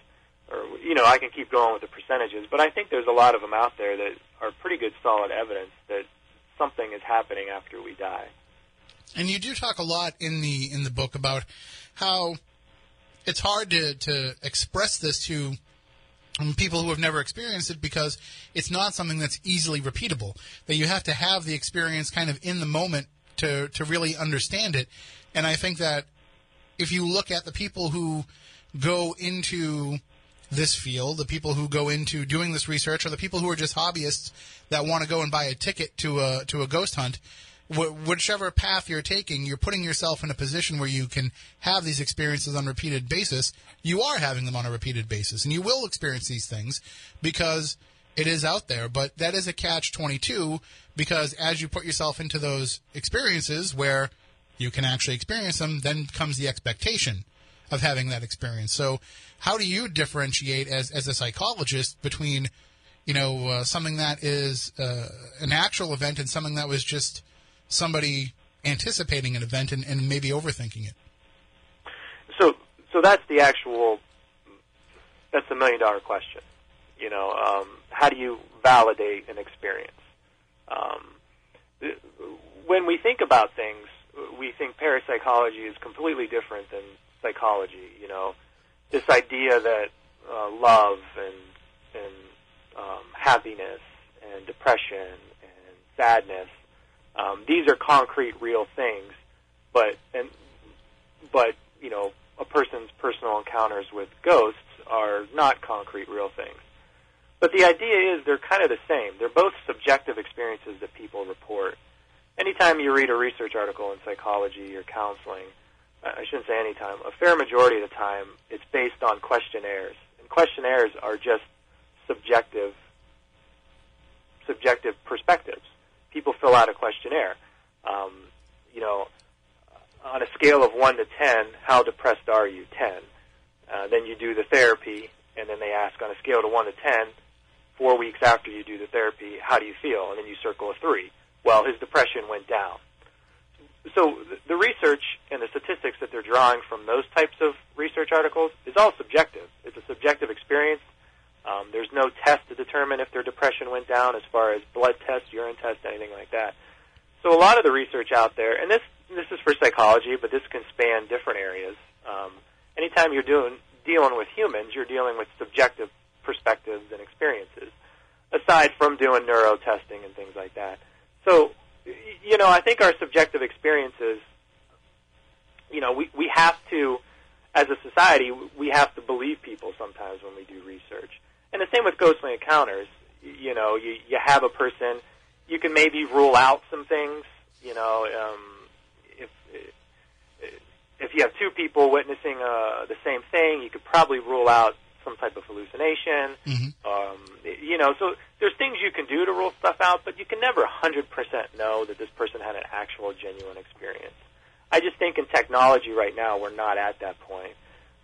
or you know I can keep going with the percentages, but I think there's a lot of them out there that are pretty good solid evidence that something is happening after we die. And you do talk a lot in the in the book about how it's hard to, to express this to people who have never experienced it because it's not something that's easily repeatable. That you have to have the experience kind of in the moment to to really understand it. And I think that if you look at the people who go into this field, the people who go into doing this research, or the people who are just hobbyists that want to go and buy a ticket to a to a ghost hunt, wh- whichever path you're taking, you're putting yourself in a position where you can have these experiences on a repeated basis. You are having them on a repeated basis, and you will experience these things because it is out there. But that is a catch twenty two because as you put yourself into those experiences where you can actually experience them, then comes the expectation of having that experience. So, how do you differentiate as as a psychologist between, you know, uh, something that is uh, an actual event and something that was just somebody anticipating an event and, and maybe overthinking it? So, so that's the actual. That's the million dollar question. You know, um, how do you validate an experience? Um, when we think about things, we think parapsychology is completely different than psychology. You know, this idea that uh, love and and um, happiness and depression and sadness. Um, these are concrete, real things, but and but you know, a person's personal encounters with ghosts are not concrete, real things. But the idea is they're kind of the same. They're both subjective experiences that people report. Anytime you read a research article in psychology or counseling, I shouldn't say anytime, a fair majority of the time, it's based on questionnaires. And questionnaires are just subjective subjective perspectives. People fill out a questionnaire. Um, you know, on a scale of 1 to 10, how depressed are you? 10. Uh, then you do the therapy, and then they ask on a scale of 1 to 10, four weeks after you do the therapy, how do you feel? And then you circle a 3. Well, his depression went down. So the research and the statistics that they're drawing from those types of research articles is all subjective. It's a subjective experience. Um, there's no test to determine if their depression went down as far as blood tests, urine tests, anything like that. So a lot of the research out there, and this this is for psychology, but this can span different areas. Um, anytime you're doing dealing with humans, you're dealing with subjective perspectives and experiences, aside from doing neuro testing and things like that. So, you know, I think our subjective experiences, you know, we we have to, as a society, we have to believe people sometimes when we do research. And the same with ghostly encounters. You know, you you have a person, you can maybe rule out some things. You know, um, if if you have two people witnessing uh, the same thing, you could probably rule out some type of hallucination. Mm-hmm. Um, you know, so there's things you can do to rule stuff out, but you can never 100% know that this person had an actual genuine experience. I just think in technology right now, we're not at that point.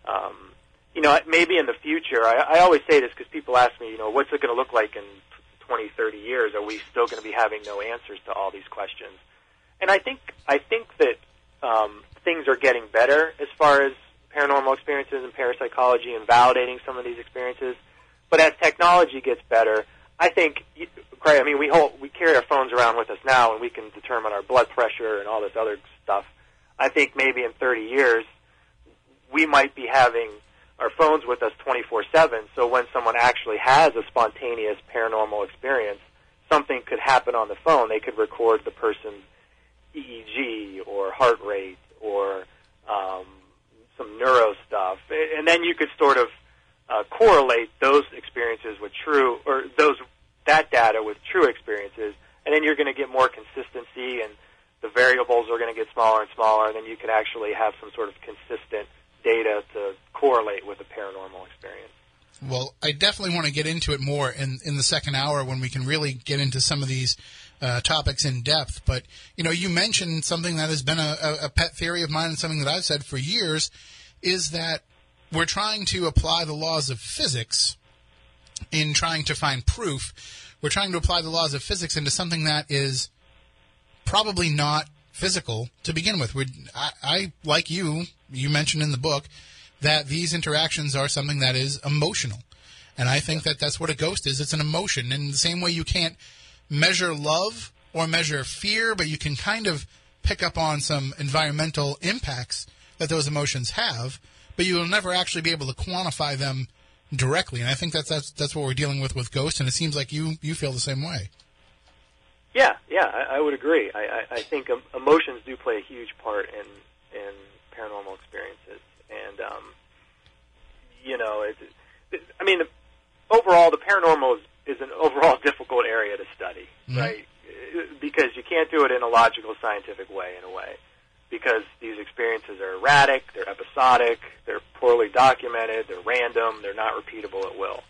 Um, you know, maybe in the future, I, I always say this because people ask me, you know, what's it going to look like in 20, 30 years? Are we still going to be having no answers to all these questions? And I think, I think that, um, things are getting better as far as paranormal experiences and parapsychology and validating some of these experiences. But as technology gets better, I think, Craig, I mean, we hold, we carry our phones around with us now, and we can determine our blood pressure and all this other stuff. I think maybe in 30 years, we might be having our phones with us 24/7. So when someone actually has a spontaneous paranormal experience, something could happen on the phone. They could record the person's EEG or heart rate or um, some neuro stuff, and then you could sort of uh, correlate those experiences with true or those that data with true experiences, and then you're going to get more consistency, and the variables are going to get smaller and smaller, and then you could actually have some sort of consistent data to correlate with a paranormal experience. Well, I definitely want to get into it more in in the second hour when we can really get into some of these uh, topics in depth. But you know, you mentioned something that has been a, a pet theory of mine and something that I've said for years is that we're trying to apply the laws of physics in trying to find proof. We're trying to apply the laws of physics into something that is probably not physical to begin with. I, I, like you, you mentioned in the book that these interactions are something that is emotional. And I think that that's what a ghost is. It's an emotion. In the same way you can't measure love or measure fear, but you can kind of pick up on some environmental impacts that those emotions have, but you will never actually be able to quantify them directly. And I think that's that's that's what we're dealing with with ghosts. And it seems like you you feel the same way. Yeah, yeah, I, I would agree. I, I, I think um, emotions do play a huge part in in paranormal experiences, and um, you know, it, it, I mean, the, overall, the paranormal is, is an overall difficult area to study, mm-hmm. right? Because you can't do it in a logical, scientific way, in a way, because these experiences are erratic, they're episodic, they're poorly documented, they're random, they're not repeatable at will.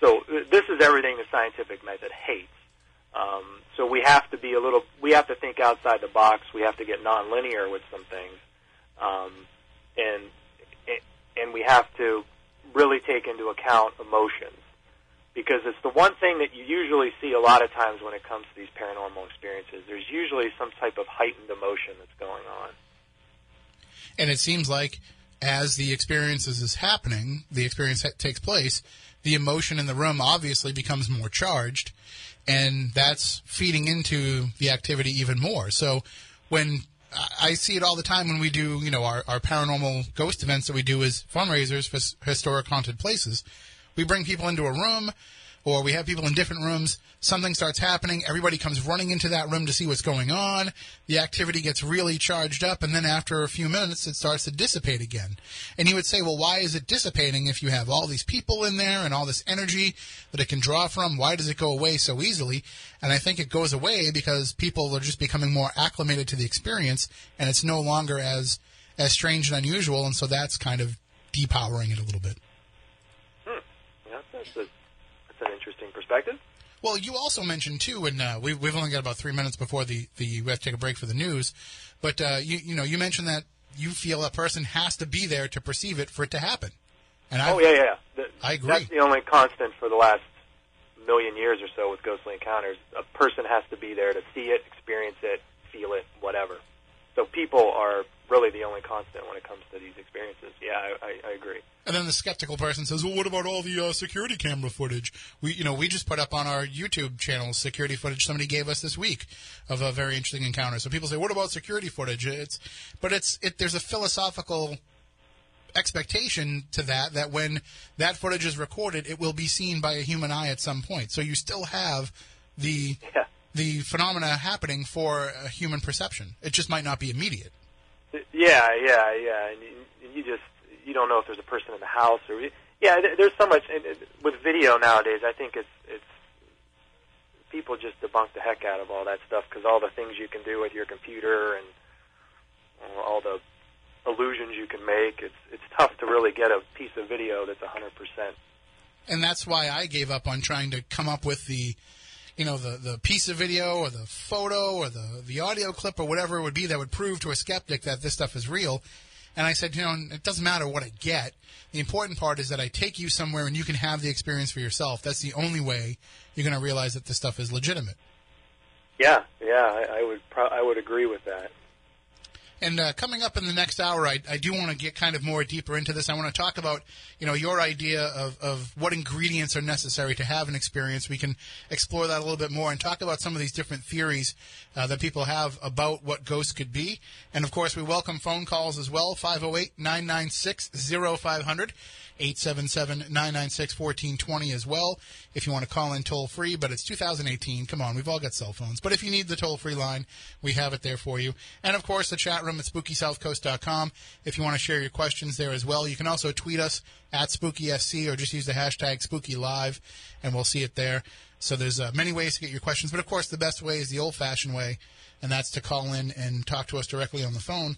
So this is everything the scientific method hates. Um, so we have to be a little, we have to think outside the box. We have to get nonlinear with some things, um, and and we have to really take into account emotions because it's the one thing that you usually see a lot of times when it comes to these paranormal experiences. There's usually some type of heightened emotion that's going on. And it seems like as the experience is happening, the experience takes place, the emotion in the room obviously becomes more charged, and that's feeding into the activity even more. So when I see it all the time when we do, you know, our, our paranormal ghost events that we do as fundraisers for historic haunted places. We bring people into a room. Or we have people in different rooms. Something starts happening. Everybody comes running into that room to see what's going on. The activity gets really charged up, and then after a few minutes, it starts to dissipate again. And you would say, well, why is it dissipating if you have all these people in there and all this energy that it can draw from? Why does it go away so easily? And I think it goes away because people are just becoming more acclimated to the experience, and it's no longer as as strange and unusual, and so that's kind of depowering it a little bit. Hmm. Yeah, that's, a, an interesting perspective. Well, you also mentioned too, and uh, we've we've only got about three minutes before the the we have to take a break for the news, but uh, you you know you mentioned that you feel a person has to be there to perceive it for it to happen. And oh yeah, yeah, yeah. The, I agree. That's the only constant for the last million years or so with ghostly encounters. A person has to be there to see it, experience it, feel it, whatever. So people are really the only constant when it comes to these experiences. Yeah, I, I, I agree. And then the skeptical person says, "Well, what about all the uh, security camera footage? We, you know, we just put up on our YouTube channel security footage somebody gave us this week of a very interesting encounter." So people say, "What about security footage?" It's, but it's, it, there's a philosophical expectation to that that when that footage is recorded, it will be seen by a human eye at some point. So you still have the yeah. the phenomena happening for a human perception. It just might not be immediate. Yeah, yeah, yeah. And you, you just you don't know if there's a person in the house or yeah. There's so much and with video nowadays. I think it's it's people just debunk the heck out of all that stuff because all the things you can do with your computer and all the illusions you can make. It's it's tough to really get a piece of video that's 100%. And that's why I gave up on trying to come up with the you know the the piece of video or the photo or the the audio clip or whatever it would be that would prove to a skeptic that this stuff is real. And I said, you know, it doesn't matter what I get. The important part is that I take you somewhere and you can have the experience for yourself. That's the only way you're going to realize that this stuff is legitimate. Yeah, yeah, I, I would pro- I would agree with that. And uh, coming up in the next hour, I, I do want to get kind of more deeper into this. I want to talk about, you know, your idea of, of what ingredients are necessary to have an experience. We can explore that a little bit more and talk about some of these different theories uh, that people have about what ghosts could be. And of course, we welcome phone calls as well, 508 996 0500. 877-996-1420 as well if you want to call in toll free, but it's 2018. Come on, we've all got cell phones. But if you need the toll free line, we have it there for you. And of course, the chat room at spookysouthcoast.com if you want to share your questions there as well. You can also tweet us at SpookySC or just use the hashtag SpookyLive and we'll see it there. So there's uh, many ways to get your questions, but of course the best way is the old-fashioned way, and that's to call in and talk to us directly on the phone.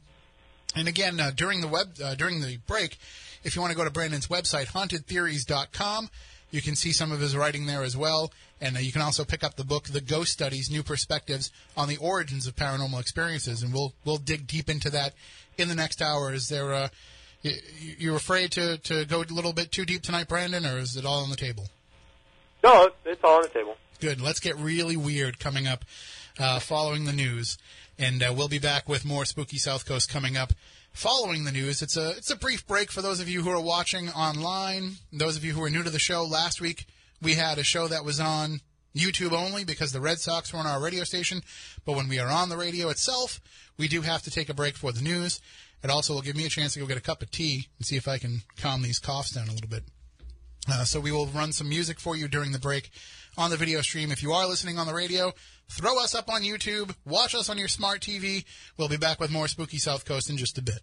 And again, uh, during the web uh, during the break, if you want to go to Brandon's website, hauntedtheories.com, you can see some of his writing there as well. And uh, you can also pick up the book, The Ghost Studies New Perspectives on the Origins of Paranormal Experiences. And we'll, we'll dig deep into that in the next hour. Is there, uh, you're afraid to, to go a little bit too deep tonight, Brandon, or is it all on the table? No, it's all on the table. Good. Let's get really weird coming up uh, following the news. And uh, we'll be back with more Spooky South Coast coming up following the news. It's a it's a brief break for those of you who are watching online. Those of you who are new to the show, last week we had a show that was on YouTube only because the Red Sox were on our radio station. But when we are on the radio itself, we do have to take a break for the news. It also will give me a chance to go get a cup of tea and see if I can calm these coughs down a little bit. Uh, so we will run some music for you during the break on the video stream. If you are listening on the radio, throw us up on YouTube, watch us on your smart TV. We'll be back with more Spooky South Coast in just a bit.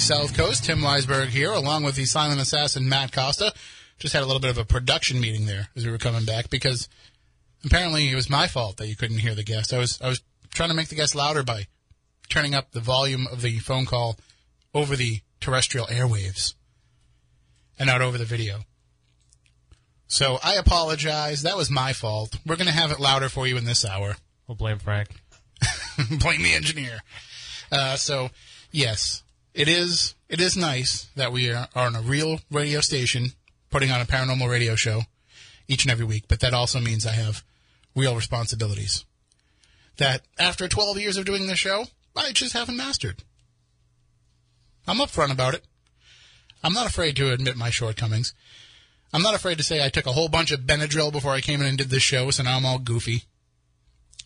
South Coast. Tim Weisberg here, along with the silent assassin Matt Costa. Just had a little bit of a production meeting there as we were coming back because apparently it was my fault that you couldn't hear the guest. I was I was trying to make the guest louder by turning up the volume of the phone call over the terrestrial airwaves and not over the video. So I apologize. That was my fault. We're going to have it louder for you in this hour. We'll blame Frank. blame the engineer. Uh, so, yes, it is. It is nice that we are, on a real radio station putting on a paranormal radio show each and every week. But that also means I have real responsibilities that after 12 years of doing this show, I just haven't mastered. I'm upfront about it. I'm not afraid to admit my shortcomings. I'm not afraid to say I took a whole bunch of Benadryl before I came in and did this show, so now I'm all goofy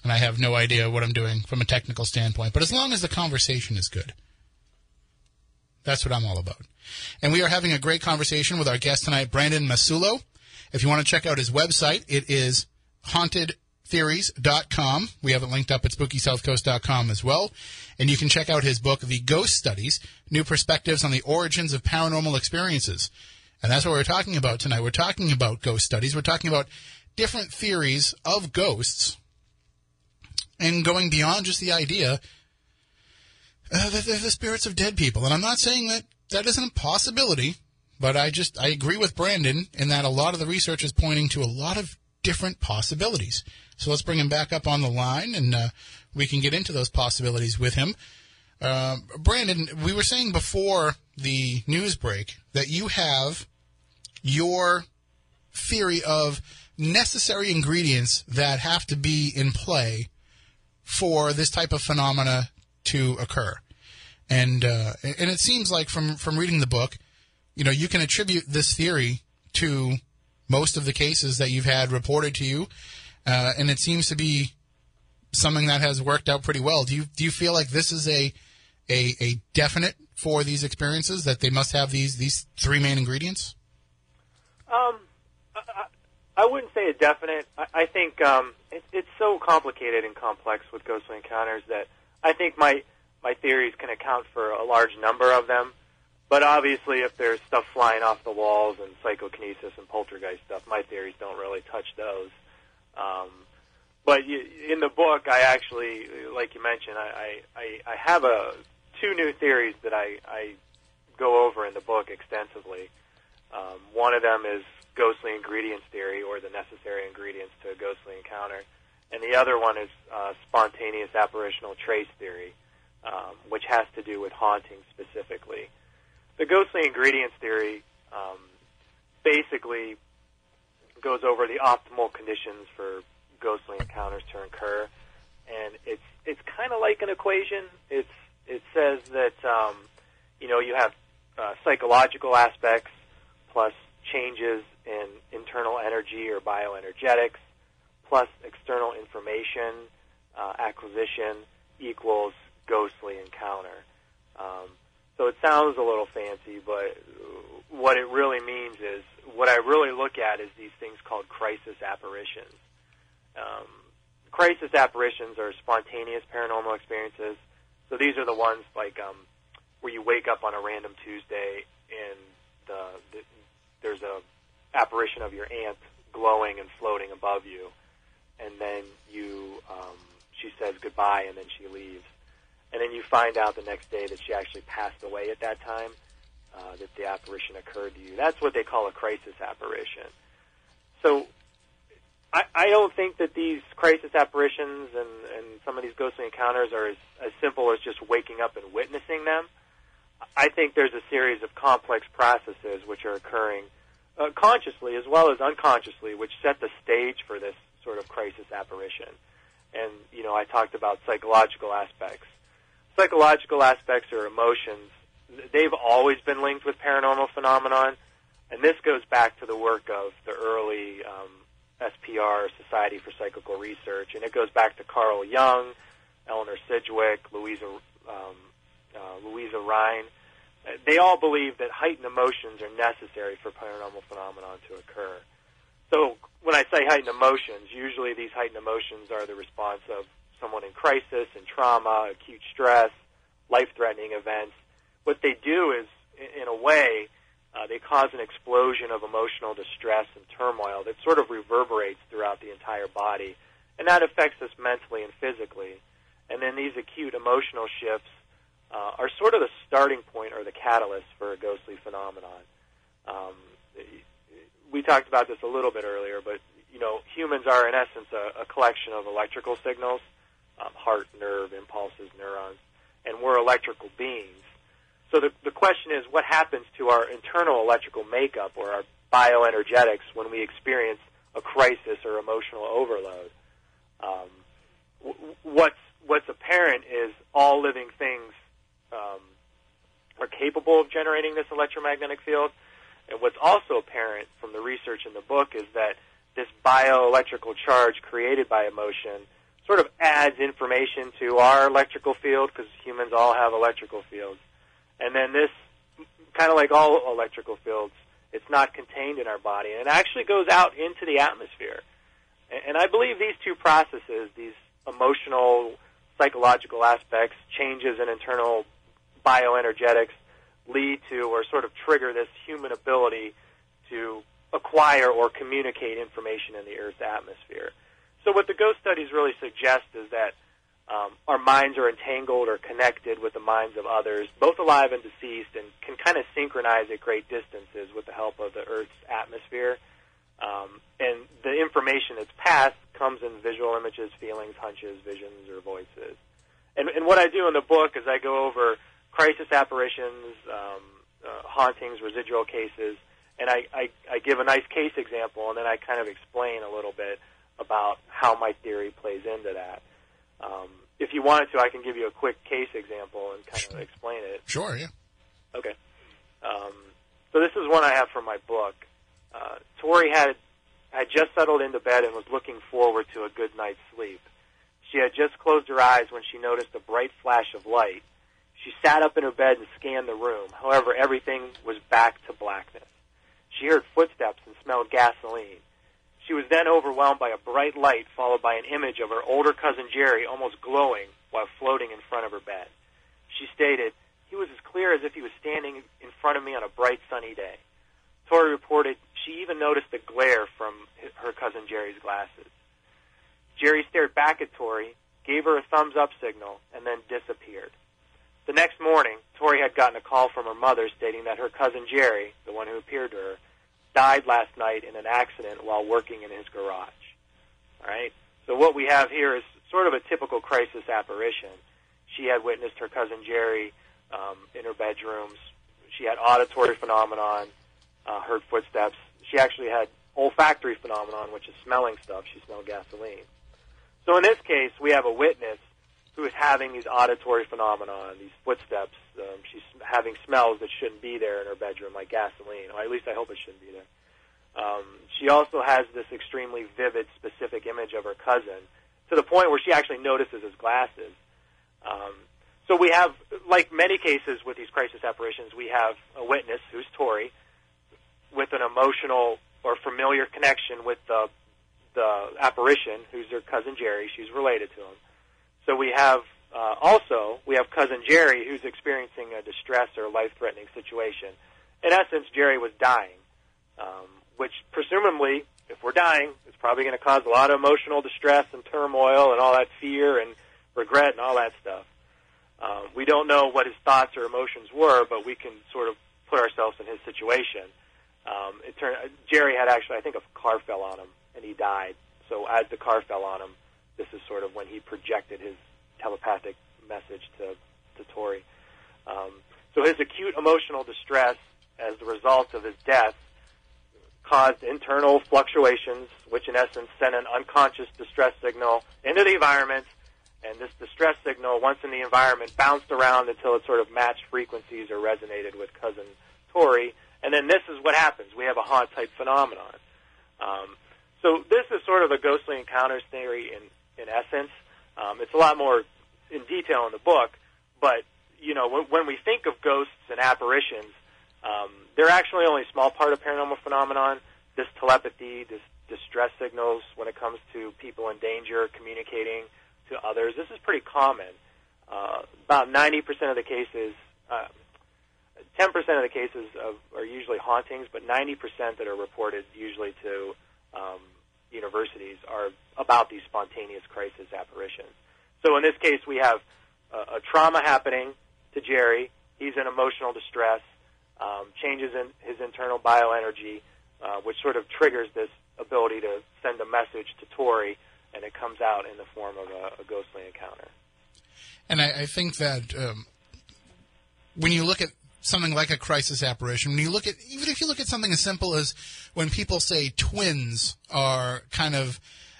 and I have no idea what I'm doing from a technical standpoint. But as long as the conversation is good, that's what I'm all about. And we are having a great conversation with our guest tonight, Brandon Massullo. If you want to check out his website, it is hauntedtheories.com. We have it linked up at spookysouthcoast.com as well. And you can check out his book, The Ghost Studies, New Perspectives on the Origins of Paranormal Experiences. And that's what we're talking about tonight. We're talking about ghost studies. We're talking about different theories of ghosts and going beyond just the idea uh, they're the spirits of dead people. And I'm not saying that that isn't a possibility, but I just I agree with Brandon in that a lot of the research is pointing to a lot of different possibilities. So let's bring him back up on the line, and uh, we can get into those possibilities with him. Uh, Brandon, we were saying before the news break that you have your theory of necessary ingredients that have to be in play for this type of phenomena to occur. And uh, and it seems like from from reading the book, you know, you can attribute this theory to most of the cases that you've had reported to you, uh, and it seems to be something that has worked out pretty well. Do you do you feel like this is a a, a definite for these experiences that they must have these these three main ingredients? Um, I, I wouldn't say a definite. I, I think um, it, it's so complicated and complex with ghostly encounters that I think my my theories can account for a large number of them. But obviously, if there's stuff flying off the walls and psychokinesis and poltergeist stuff, my theories don't really touch those. Um, but you, in the book, I actually, like you mentioned, I, I, I have a two new theories that I, I go over in the book extensively. Um, one of them is ghostly ingredients theory, or the necessary ingredients to a ghostly encounter, and the other one is uh, spontaneous apparitional trace theory, um, which has to do with haunting specifically. The ghostly ingredients theory um, basically goes over the optimal conditions for ghostly encounters to occur, and it's it's kind of like an equation. It's it says that um, you know you have uh, psychological aspects plus changes in internal energy or bioenergetics plus external information uh, acquisition equals ghostly encounter. Um, so it sounds a little fancy, but what it really means is what I really look at is these things called crisis apparitions. Um, crisis apparitions are spontaneous paranormal experiences. So these are the ones like um, where you wake up on a random Tuesday and the, the, there's a apparition of your aunt glowing and floating above you, and then you um, she says goodbye and then she leaves, and then you find out the next day that she actually passed away at that time, uh, that the apparition occurred to you. That's what they call a crisis apparition. So. I, I don't think that these crisis apparitions and, and some of these ghostly encounters are as, as simple as just waking up and witnessing them. I think there's a series of complex processes which are occurring uh, consciously as well as unconsciously, which set the stage for this sort of crisis apparition. And you know, I talked about psychological aspects. Psychological aspects or emotions, they've always been linked with paranormal phenomenon, and this goes back to the work of the early um, SPR, Society for Psychical Research, and it goes back to Carl Jung, Eleanor Sidgwick, Louisa um, uh, Louisa Rhine. They all believe that heightened emotions are necessary for paranormal phenomenon to occur. So when I say heightened emotions, usually these heightened emotions are the response of someone in crisis and trauma, acute stress, life-threatening events. What they do is, in, in a way, uh, they cause an explosion of emotional distress and turmoil that sort of reverberates throughout the entire body, and that affects us mentally and physically. And then these acute emotional shifts uh, are sort of the starting point or the catalyst for a ghostly phenomenon. Um, we talked about this a little bit earlier, but you know, humans are in essence a, a collection of electrical signals, um, heart, nerve, impulses, neurons, and we're electrical beings. So the, the question is, what happens to our internal electrical makeup or our bioenergetics when we experience a crisis or emotional overload? Um, what's what's apparent is all living things um, are capable of generating this electromagnetic field. And what's also apparent from the research in the book is that this bioelectrical charge created by emotion sort of adds information to our electrical field because humans all have electrical fields. And then this, kind of like all electrical fields, it's not contained in our body and it actually goes out into the atmosphere. And I believe these two processes, these emotional, psychological aspects, changes in internal bioenergetics, lead to or sort of trigger this human ability to acquire or communicate information in the Earth's atmosphere. So what the ghost studies really suggest is that um, our minds are entangled or connected with the minds of others, both alive and deceased, and can kind of synchronize at great distances with the help of the Earth's atmosphere. Um, and the information that's passed comes in visual images, feelings, hunches, visions, or voices. And, and what I do in the book is I go over crisis apparitions, um, uh, hauntings, residual cases, and I, I, I give a nice case example, and then I kind of explain a little bit about how my theory plays into that. Um, if you wanted to, I can give you a quick case example and kind of explain it. Sure, yeah. Okay. Um, so this is one I have from my book. Uh, Tori had had just settled into bed and was looking forward to a good night's sleep. She had just closed her eyes when she noticed a bright flash of light. She sat up in her bed and scanned the room. However, everything was back to blackness. She heard footsteps and smelled gasoline. She was then overwhelmed by a bright light followed by an image of her older cousin Jerry almost glowing while floating in front of her bed. She stated, he was as clear as if he was standing in front of me on a bright sunny day. Tori reported she even noticed the glare from her cousin Jerry's glasses. Jerry stared back at Tori, gave her a thumbs up signal, and then disappeared. The next morning, Tori had gotten a call from her mother stating that her cousin Jerry, the one who appeared to her, died last night in an accident while working in his garage. All right? So what we have here is sort of a typical crisis apparition. She had witnessed her cousin Jerry um, in her bedrooms. She had auditory phenomenon, uh, heard footsteps. She actually had olfactory phenomenon, which is smelling stuff. She smelled gasoline. So in this case, we have a witness who is having these auditory phenomena, these footsteps. Um, she's having smells that shouldn't be there in her bedroom, like gasoline, or at least I hope it shouldn't be there. Um, she also has this extremely vivid, specific image of her cousin to the point where she actually notices his glasses. Um, so we have, like many cases with these crisis apparitions, we have a witness who's Tori with an emotional or familiar connection with the the apparition, who's her cousin Jerry. She's related to him so we have uh, also we have cousin Jerry who's experiencing a distress or life-threatening situation. In essence, Jerry was dying, um, which presumably, if we're dying, it's probably going to cause a lot of emotional distress and turmoil and all that fear and regret and all that stuff. Um, we don't know what his thoughts or emotions were, but we can sort of put ourselves in his situation. Um, it turned Jerry had actually, I think, a car fell on him and he died. So as the car fell on him, this is sort of when he projected his telepathic message to to Tori. Um, so his acute emotional distress as the result of his death caused internal fluctuations, which in essence sent an unconscious distress signal into the environment. And this distress signal, once in the environment, bounced around until it sort of matched frequencies or resonated with cousin Tori. And then this is what happens. We have a haunt type phenomenon. Um, so this is sort of a ghostly encounters theory in, in essence. Um, it's a lot more in detail in the book, but you know when, when we think of ghosts and apparitions, um, they're actually only a small part of paranormal phenomenon. This telepathy, this distress signals when it comes to people in danger communicating to others, this is pretty common. uh, about 90% of the cases, uh, 10% of the cases of, are usually hauntings, but 90% that are reported usually to um, universities are about these spontaneous crisis apparitions. So in this case, we have a, a trauma happening to Jerry. He's in emotional distress, um, changes in his internal bioenergy, uh, which sort of triggers this ability to send a message to Tori, and it comes out in the form of a, a ghostly encounter. And I, I think that um, when you look at something like a crisis apparition, when you look at even if you look at something as simple as when people say twins are kind of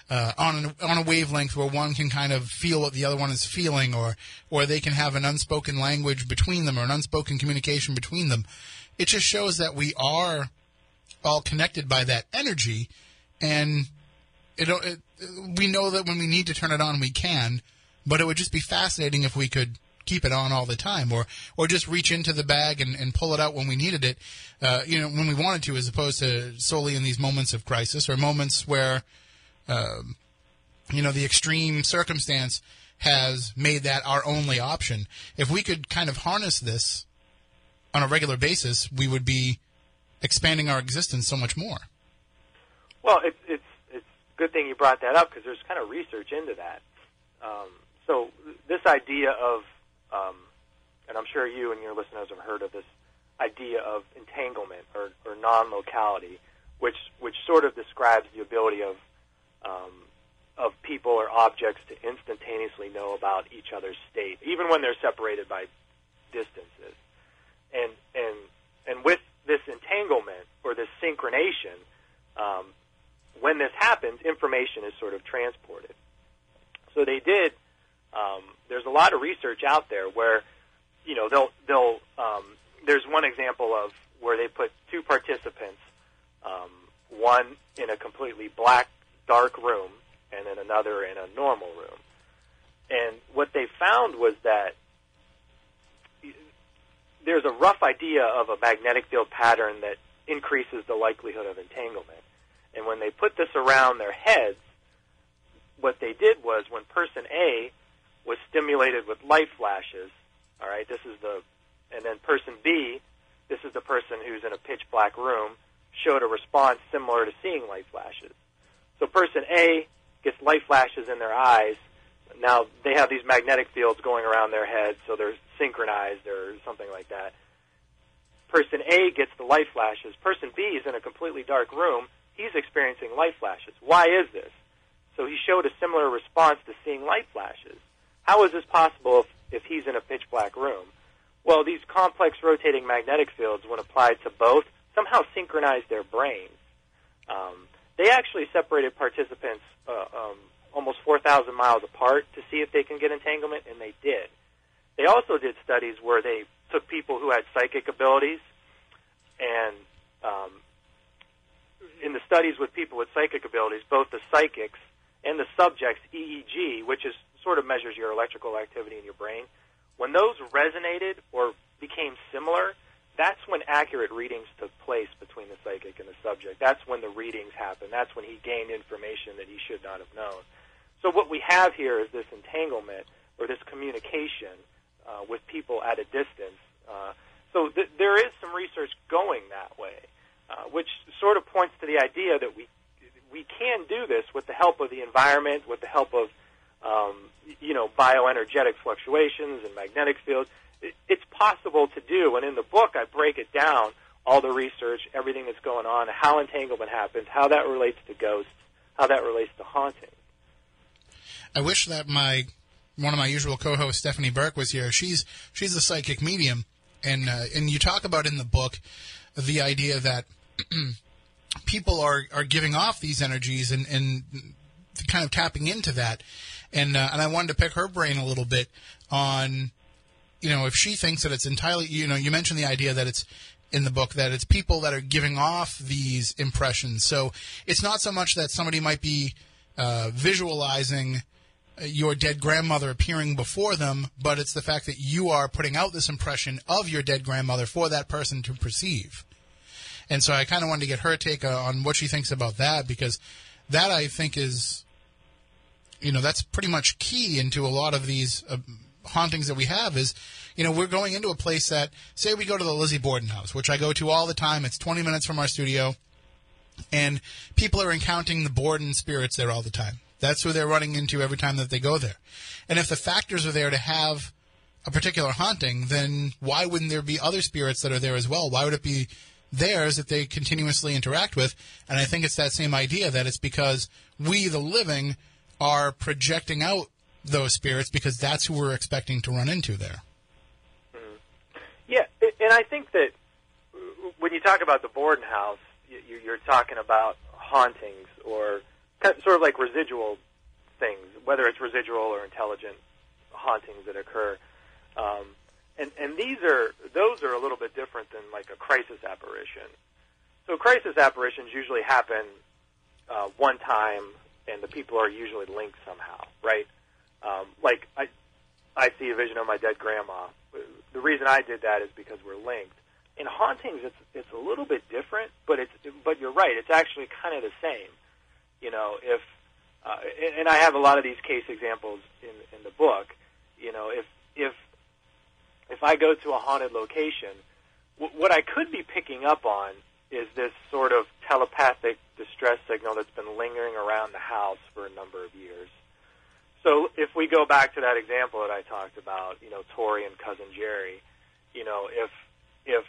uh, on an, on a wavelength where one can kind of feel what the other one is feeling, or or they can have an unspoken language between them or an unspoken communication between them. It just shows that we are all connected by that energy, and it, it we know that when we need to turn it on, we can. But it would just be fascinating if we could keep it on all the time, or or just reach into the bag and, and pull it out when we needed it, uh, you know, when we wanted to, as opposed to solely in these moments of crisis or moments where, um, you know, the extreme circumstance has made that our only option. If we could kind of harness this on a regular basis, we would be expanding our existence so much more. Well, it's it's good thing you brought that up because there's kind of research into that. Um, so this idea of um, and I'm sure you and your listeners have heard of this idea of entanglement or, or non-locality, which which sort of describes the ability of um, of people or objects to instantaneously know about each other's state, even when they're separated by distances. And and and with this entanglement or this synchronation, um, when this happens, information is sort of transported. So they did um, there's a lot of research out there where, you know, they'll they'll um, there's one example of where they put two participants, um, one in a completely black dark room and then another in a normal room, and what they found was that there's a rough idea of a magnetic field pattern that increases the likelihood of entanglement. And when they put this around their heads, what they did was when person A was stimulated with light flashes. All right, this is the, and then person B, this is the person who's in a pitch black room, showed a response similar to seeing light flashes. So person A gets light flashes in their eyes. Now they have these magnetic fields going around their heads, so they're synchronized or something like that. Person A gets the light flashes. Person B is in a completely dark room. He's experiencing light flashes. Why is this? So he showed a similar response to seeing light flashes. How is this possible if, if he's in a pitch black room? Well, these complex rotating magnetic fields, when applied to both, somehow synchronized their brains. Um, they actually separated participants uh, um, almost 4,000 miles apart to see if they can get entanglement, and they did. They also did studies where they took people who had psychic abilities, and um, in the studies with people with psychic abilities, both the psychics and the subject's EEG, which is sort of measures your electrical activity in your brain, when those resonated or became similar, that's when accurate readings took place between the psychic and the subject. That's when the readings happened. That's when he gained information that he should not have known. So what we have here is this entanglement or this communication uh, with people at a distance. Uh, so th- there is some research going that way, uh, which sort of points to the idea that we we can do this with the help of the environment, with the help of um, you know, bioenergetic fluctuations and magnetic fields. it's possible to do, and in the book I break it down, all the research, everything that's going on, how entanglement happens, how that relates to ghosts, how that relates to haunting. I wish that my one of my usual co-hosts, Stephanie Burke, was here. She's she's a psychic medium, and uh, and you talk about in the book the idea that people are are giving off these energies and and kind of tapping into that and uh, and I wanted to pick her brain a little bit on, you know, if she thinks that it's entirely, you know, you mentioned the idea that it's in the book that it's people that are giving off these impressions. So it's not so much that somebody might be uh, visualizing your dead grandmother appearing before them, but it's the fact that you are putting out this impression of your dead grandmother for that person to perceive. And so I kind of wanted to get her take uh, on what she thinks about that because that I think is you know that's pretty much key into a lot of these uh, hauntings that we have is, you know, we're going into a place that, say, we go to the Lizzie Borden house, which I go to all the time. It's 20 minutes from our studio, and people are encountering the Borden spirits there all the time. That's who they're running into every time that they go there. And if the factors are there to have a particular haunting, then why wouldn't there be other spirits that are there as well? Why would it be theirs that they continuously interact with? And I think it's that same idea that it's because we, the living, are projecting out those spirits because that's who we're expecting to run into there. Yeah, and I think that when you talk about the Borden house, you're talking about hauntings or sort of like residual things, whether it's residual or intelligent hauntings that occur. Um, and and these are those are a little bit different than like a crisis apparition. So crisis apparitions usually happen uh, one time, and the people are usually linked somehow, right? Um, like I I see a vision of my dead grandma. The reason I did that is because we're linked. In hauntings, it's it's a little bit different, but it's but you're right. It's actually kind of the same. You know, if uh, and I have a lot of these case examples in in the book. You know, if if if I go to a haunted location, w- what I could be picking up on is this sort of telepathic distress signal that's been lingering around the house for a number of years. So if we go back to that example that I talked about, you know, Tori and cousin Jerry, you know, if if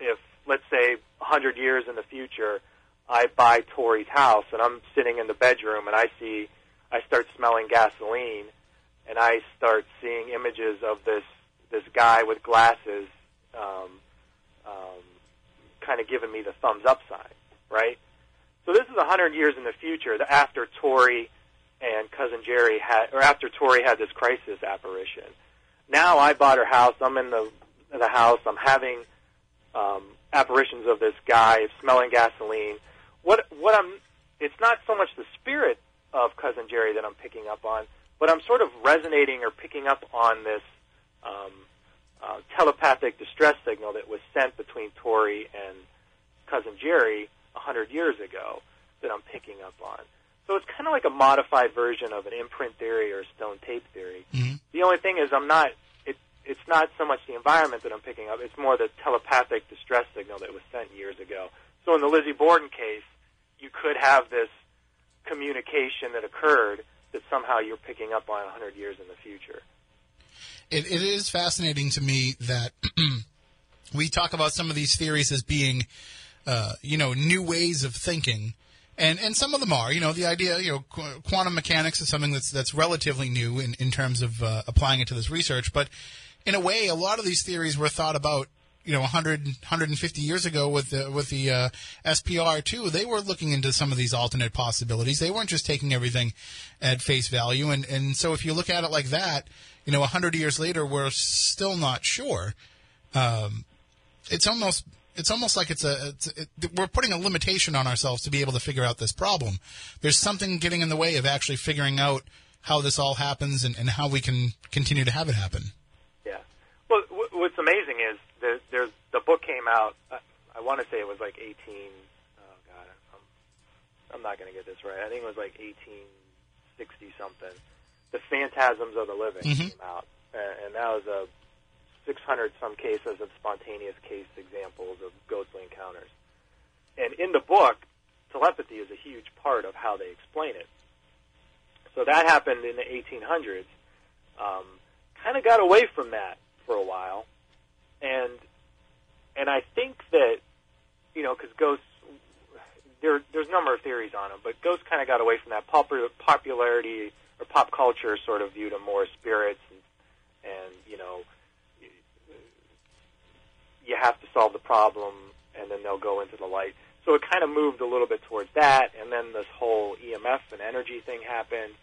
if let's say 100 years in the future, I buy Tori's house and I'm sitting in the bedroom and I see I start smelling gasoline and I start seeing images of this this guy with glasses, um, um, kind of giving me the thumbs up sign, right? So this is a hundred years in the future, after Tori and cousin Jerry had, or after Tori had this crisis apparition. Now I bought her house. I'm in the the house. I'm having um, apparitions of this guy smelling gasoline. What what I'm it's not so much the spirit of cousin Jerry that I'm picking up on, but I'm sort of resonating or picking up on this um, uh, telepathic distress signal that was sent between Tori and cousin Jerry a hundred years ago that I'm picking up on. So it's kind of like a modified version of an imprint theory or a stone tape theory. Mm-hmm. The only thing is, I'm not. It, it's not so much the environment that I'm picking up; it's more the telepathic distress signal that was sent years ago. So in the Lizzie Borden case, you could have this communication that occurred that somehow you're picking up on 100 years in the future. It, it is fascinating to me that we talk about some of these theories as being, uh, you know, new ways of thinking. And, and some of them are, you know, the idea, you know, qu- quantum mechanics is something that's that's relatively new in, in terms of uh, applying it to this research. But in a way, a lot of these theories were thought about you know 100 150 years ago with the with the uh, SPR too they were looking into some of these alternate possibilities they weren't just taking everything at face value and and so if you look at it like that you know 100 years later we're still not sure um, it's almost it's almost like it's a it's, it, we're putting a limitation on ourselves to be able to figure out this problem there's something getting in the way of actually figuring out how this all happens and, and how we can continue to have it happen yeah well what's amazing is there, there's the book came out. Uh, I want to say it was like 18. Oh God, I'm, I'm not going to get this right. I think it was like 1860 something. The Phantasms of the Living mm-hmm. came out, and, and that was a 600 some cases of spontaneous case examples of ghostly encounters. And in the book, telepathy is a huge part of how they explain it. So that happened in the 1800s. Um, kind of got away from that for a while, and and I think that you know because ghosts there there's a number of theories on them, but ghosts kind of got away from that popular popularity or pop culture sort of viewed them more spirits, and, and you know you have to solve the problem, and then they'll go into the light. So it kind of moved a little bit towards that, and then this whole EMF and energy thing happened.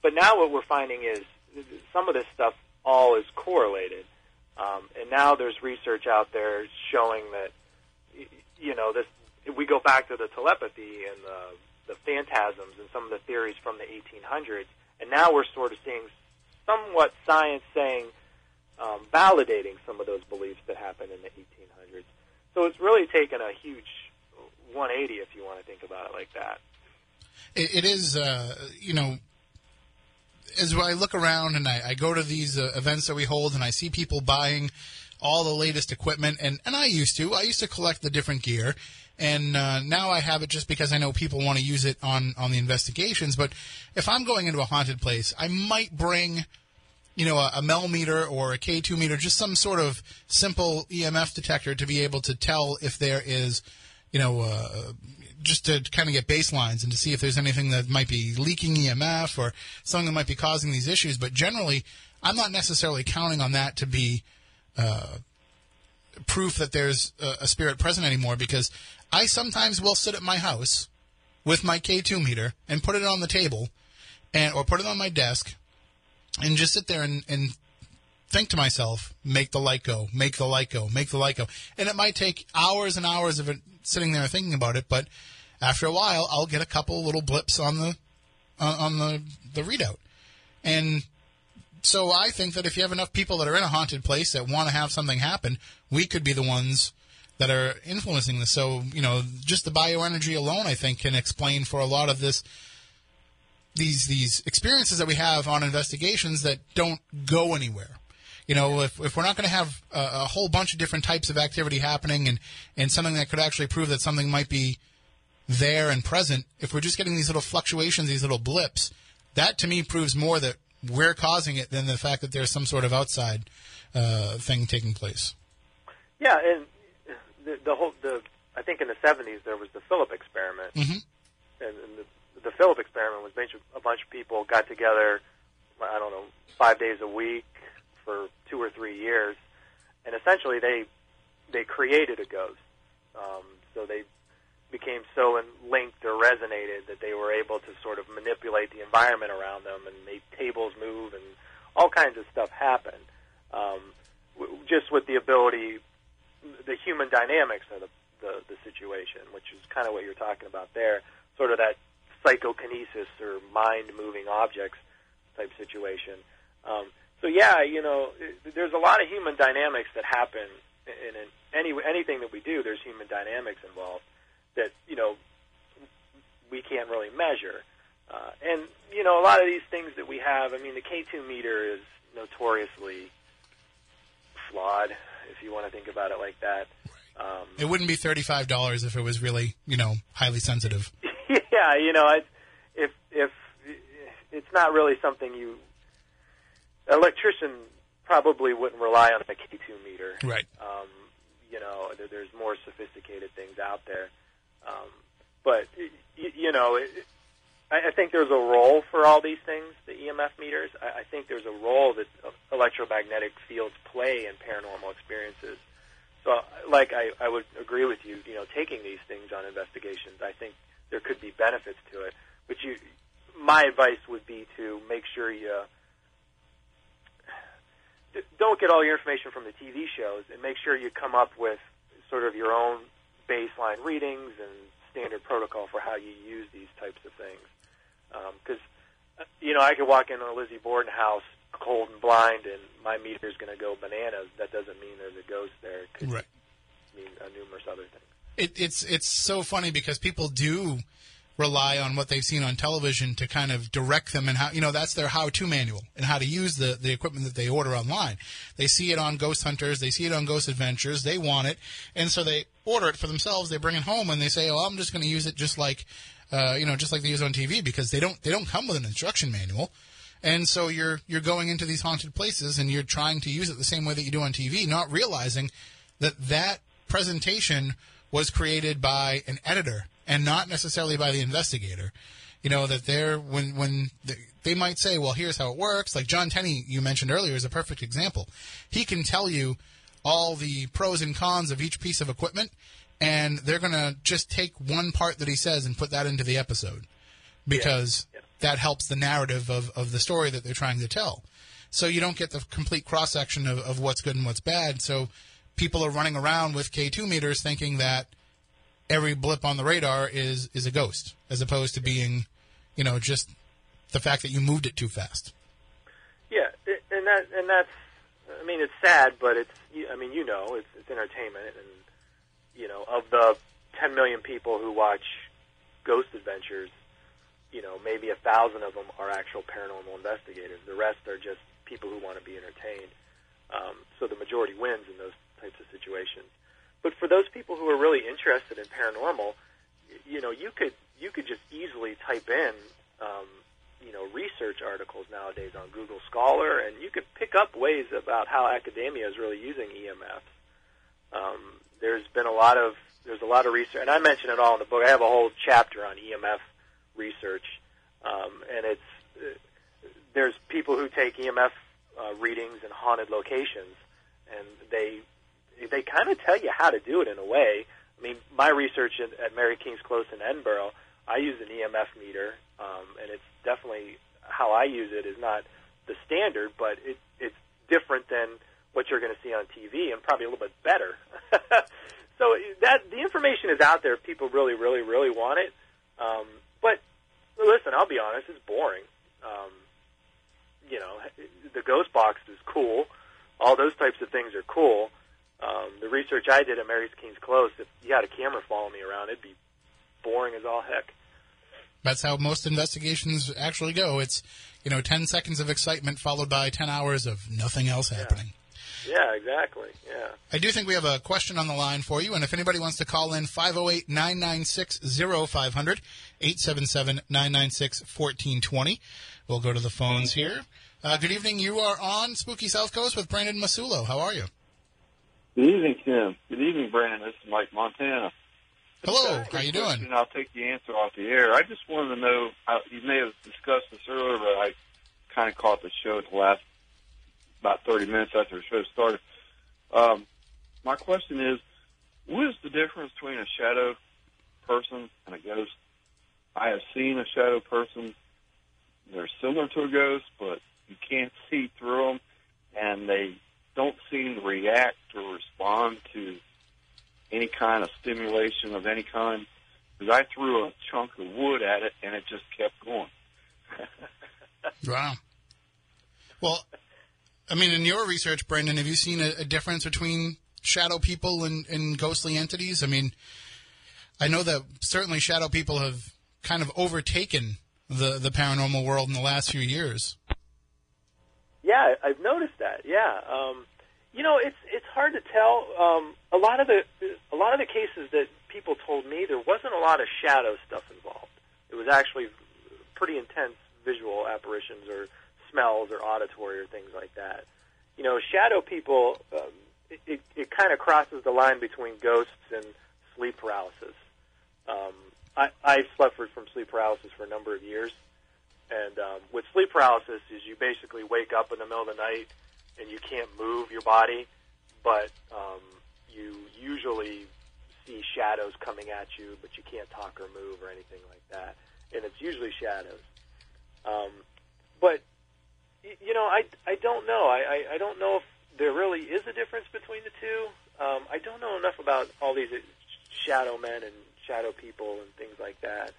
But now what we're finding is some of this stuff all is correlated. Um, and now there's research out there showing that, you know, this. We go back to the telepathy and the the phantasms and some of the theories from the 1800s, and now we're sort of seeing somewhat science saying, um, validating some of those beliefs that happened in the 1800s. So it's really taken a huge 180, if you want to think about it like that. it, it is, uh, you know, as I look around and I, I go to these uh, events that we hold and I see people buying all the latest equipment, and, and I used to. I used to collect the different gear, and uh, now I have it just because I know people want to use it on, on the investigations. But if I'm going into a haunted place, I might bring, you know, a, a Mel meter or a K2 meter, just some sort of simple EMF detector to be able to tell if there is, you know, uh, just to kind of get baselines and to see if there's anything that might be leaking EMF or something that might be causing these issues. But generally, I'm not necessarily counting on that to be uh, proof that there's a, a spirit present anymore because I sometimes will sit at my house with my K2 meter and put it on the table and or put it on my desk and just sit there and, and think to myself, make the light go, make the light go, make the light go. And it might take hours and hours of it sitting there thinking about it, but after a while, I'll get a couple little blips on the uh, on the the readout. And so I think that if you have enough people that are in a haunted place that want to have something happen, we could be the ones that are influencing this. So, you know, just the bioenergy alone, I think, can explain for a lot of this these these experiences that we have on investigations that don't go anywhere. You know, if, if we're not going to have a, a whole bunch of different types of activity happening and, and something that could actually prove that something might be there and present, if we're just getting these little fluctuations, these little blips, that to me proves more that we're causing it than the fact that there's some sort of outside uh, thing taking place. Yeah, and the, the whole the I think in the '70s there was the Philip experiment, Mhm. and, and the, the Philip experiment was a bunch of people got together. I don't know, five days a week for two or three years, and essentially they they created a ghost. Um, so they became so linked or resonated that they were able to sort of manipulate the environment around them and make tables move and all kinds of stuff happen. Um, just with the ability, the human dynamics of the, the, the situation, which is kind of what you're talking about there, sort of that psychokinesis or mind moving objects type situation. Um, so yeah, you know, it, there's a lot of human dynamics that happen in, in any anything that we do. There's human dynamics involved that you know we can't really measure. Uh, and you know, a lot of these things that we have. I mean, the K2 meter is notoriously flawed, if you want to think about it like that. Um, It wouldn't be thirty-five dollars if it was really, you know, highly sensitive. yeah, you know, I, if if it's not really something you, electrician probably wouldn't rely on a K2 meter. Right. Um, you know, there, there's more sophisticated things out there. Um, but you, you know, it, I, I think there's a role for all these things. The EMF meters. I, I think there's a role that electromagnetic fields play in paranormal experiences. So, like I, I would agree with you. You know, taking these things on investigations, I think there could be benefits to it. But you, my advice would be to make sure you don't get all your information from the TV shows, and make sure you come up with sort of your own baseline readings and standard protocol for how you use these types of things. Because you know, I could walk into a Lizzie Borden house cold and blind, and my meter's going to go bananas. That doesn't mean there's a ghost there. It could Right. mean uh, numerous other things. It, it's it's so funny because people do rely on what they've seen on television to kind of direct them and how you know that's their how-to manual and how to use the the equipment that they order online. They see it on Ghost Hunters, they see it on Ghost Adventures, they want it, and so they order it for themselves. They bring it home and they say, "Oh, I'm just going to use it just like uh, you know just like they use on TV because they don't they don't come with an instruction manual." And so you're you're going into these haunted places and you're trying to use it the same way that you do on TV, not realizing that that presentation was created by an editor and not necessarily by the investigator. You know that they're when when they, they might say, "Well, here's how it works." Like John Tenney, you mentioned earlier, is a perfect example. He can tell you all the pros and cons of each piece of equipment, and they're going to just take one part that he says and put that into the episode because Yeah. that helps the narrative of, of the story that they're trying to tell. So you don't get the complete cross section of, of what's good and what's bad. So people are running around with K2 meters thinking that every blip on the radar is, is a ghost, as opposed to being, you know, just the fact that you moved it too fast. Yeah, and that and that's. I mean, it's sad, but it's. I mean, you know, it's it's entertainment, and you know, of the 10 million people who watch Ghost Adventures, you know, maybe a thousand of them are actual paranormal investigators. The rest are just people who want to be entertained. Um, so the majority wins in those types of situations. But for those people who are really interested in paranormal, you know, you could you could just easily type in, um, you know, research articles nowadays on Google Scholar, and you could pick up ways about how academia is really using EMFs. Um, there's been a lot of there's a lot of research, and I mention it all in the book. I have a whole chapter on EMF research, um, and it's uh, there's people who take EMF uh, readings in haunted locations, and they they kind of tell you how to do it in a way. I mean, my research at, at Mary King's Close in Edinburgh, I use an EMF meter, um, and it's definitely how I use it is not the standard, but it, it's different than what you're going to see on TV, and probably a little bit better. so that the information is out there if people really, really, really want it. Um, but listen, I'll be honest, it's boring. Um, you know, the ghost box is cool. All those types of things are cool. Um, the research I did at Mary's King's Close, if you had a camera following me around, it'd be boring as all heck. That's how most investigations actually go. It's, you know, 10 seconds of excitement followed by 10 hours of nothing else happening. Yeah, exactly. Yeah. I do think we have a question on the line for you, and if anybody wants to call in, 508 996 0500, 877 996 1420. We'll go to the phones here. Uh, good evening. You are on Spooky South Coast with Brandon Massullo. How are you? Good evening, Tim. Good evening, Brandon. This is Mike Montana. Hello. How you doing? And I'll take the answer off the air. I just wanted to know. Uh, you may have discussed this earlier, but I kind of caught the show at the last about 30 minutes after the show started. Um, my question is, what is the difference between a shadow person and a ghost? I have seen a shadow person. They're similar to a ghost, but you can't see through them, and they don't seem to react or respond to any kind of stimulation of any kind. Because I threw a chunk of wood at it, and it just kept going. wow. Well, I mean, in your research, Brandon, have you seen a, a difference between shadow people and, and ghostly entities? I mean, I know that certainly shadow people have kind of overtaken the the paranormal world in the last few years. Yeah, I've noticed that. Yeah, um, you know, it's it's hard to tell. Um, a lot of the a lot of the cases that people told me there wasn't a lot of shadow stuff involved. It was actually pretty intense visual apparitions or smells or auditory or things like that. You know, shadow people, um, it, it, it kind of crosses the line between ghosts and sleep paralysis. Um, I, I suffered from sleep paralysis for a number of years, and um, with sleep paralysis is you basically wake up in the middle of the night and you can't move your body, but um, you usually see shadows coming at you, but you can't talk or move or anything like that, and it's usually shadows. Um, but you know, I, I don't know. I, I, I don't know if there really is a difference between the two. Um, I don't know enough about all these shadow men and shadow people and things like that.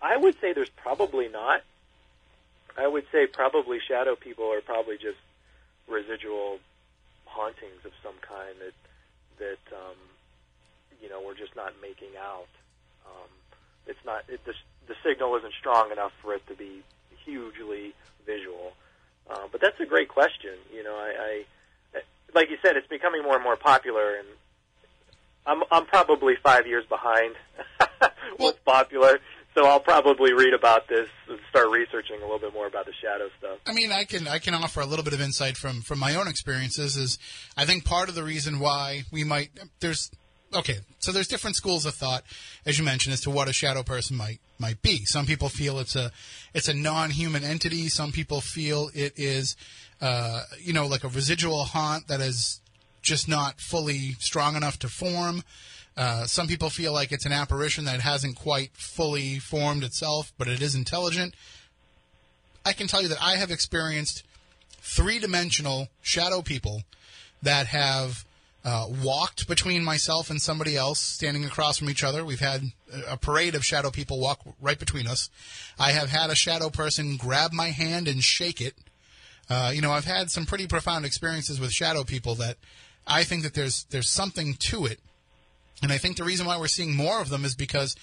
I would say there's probably not. I would say probably shadow people are probably just residual hauntings of some kind that that um, you know we're just not making out. Um, it's not it, the the signal isn't strong enough for it to be hugely visual. Uh, but that's a great question. You know, I, I, like you said, it's becoming more and more popular, and I'm I'm probably five years behind what's popular. So I'll probably read about this and start researching a little bit more about the shadow stuff. I mean, I can I can offer a little bit of insight from from my own experiences. Is I think part of the reason why we might there's okay, so there's different schools of thought, as you mentioned, as to what a shadow person might might be. Some people feel it's a it's a non-human entity. Some people feel it is, uh, you know, like a residual haunt that is just not fully strong enough to form. Uh, some people feel like it's an apparition that hasn't quite fully formed itself, but it is intelligent. I can tell you that I have experienced three-dimensional shadow people that have uh, walked between myself and somebody else standing across from each other. We've had a parade of shadow people walk right between us. I have had a shadow person grab my hand and shake it. Uh, you know, I've had some pretty profound experiences with shadow people that I think that there's there's something to it, and I think the reason why we're seeing more of them is because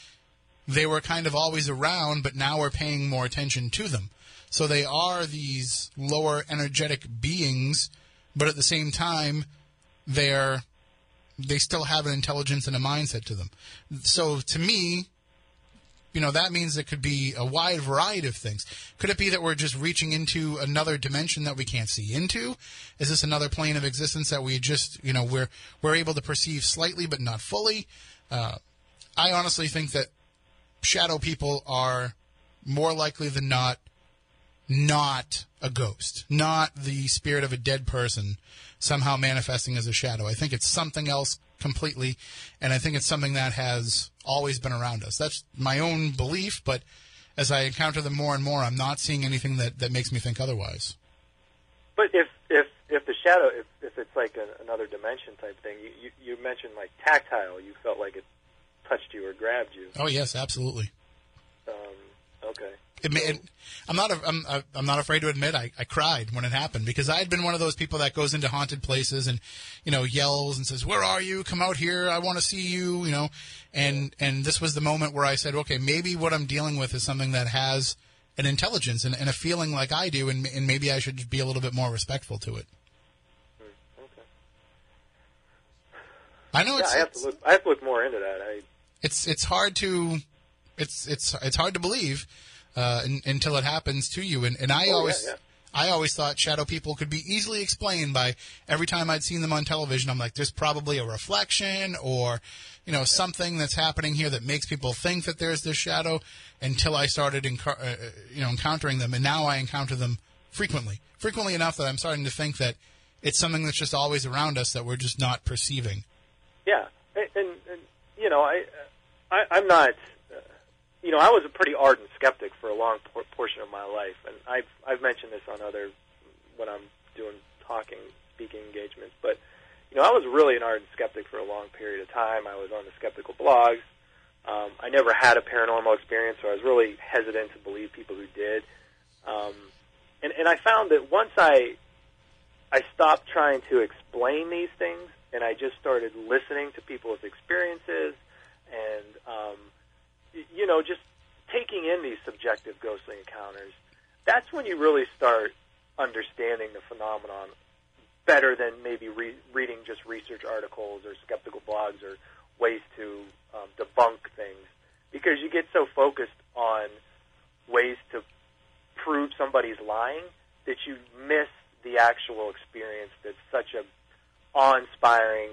they were kind of always around, but now we're paying more attention to them. So they are these lower energetic beings, but at the same time, they're they still have an intelligence and a mindset to them. So to me, you know, that means it could be a wide variety of things. Could it be that we're just reaching into another dimension that we can't see into? Is this another plane of existence that we just, you know, we're we're able to perceive slightly but not fully? Uh, I honestly think that shadow people are more likely than not not a ghost, not the spirit of a dead person somehow manifesting as a shadow. I think it's something else completely, and I think it's something that has always been around us. That's my own belief, but as I encounter them more and more, I'm not seeing anything that, that makes me think otherwise. But if if if the shadow, if if it's like a, another dimension type thing, you, you you mentioned like tactile. You felt like it touched you or grabbed you. Oh yes, absolutely. Um, okay. It, it, I'm not. I'm, I'm not afraid to admit I, I cried when it happened because I had been one of those people that goes into haunted places and, you know, yells and says, "Where are you? Come out here! I want to see you!" You know, and and this was the moment where I said, "Okay, maybe what I'm dealing with is something that has an intelligence and, and a feeling like I do, and, and maybe I should be a little bit more respectful to it." Hmm, okay. I know Yeah, it's I have to look. I have to look more into that. I it's it's hard to it's it's it's hard to believe uh, in, until it happens to you. And, and I Oh, always yeah. I always thought shadow people could be easily explained by every time I'd seen them on television. I'm like, there's probably a reflection or you know something that's happening here that makes people think that there's this shadow. Until I started uh, uh, you know encountering them, and now I encounter them frequently, frequently enough that I'm starting to think that it's something that's just always around us that we're just not perceiving. Yeah, and, and, and you know, I, I I'm not. You know, I was a pretty ardent skeptic for a long por- portion of my life, and I've I've mentioned this on other when I'm doing talking, speaking engagements. But you know, I was really an ardent skeptic for a long period of time. I was on the skeptical blogs. Um, I never had a paranormal experience, so I was really hesitant to believe people who did. Um, and and I found that once I I stopped trying to explain these things and I just started listening to people's experiences and um, you know just taking in these subjective ghostly encounters. That's when you really start understanding the phenomenon better than maybe re- reading just research articles or skeptical blogs or ways to um, debunk things because you get so focused on ways to prove somebody's lying that you miss the actual experience that's such a awe-inspiring,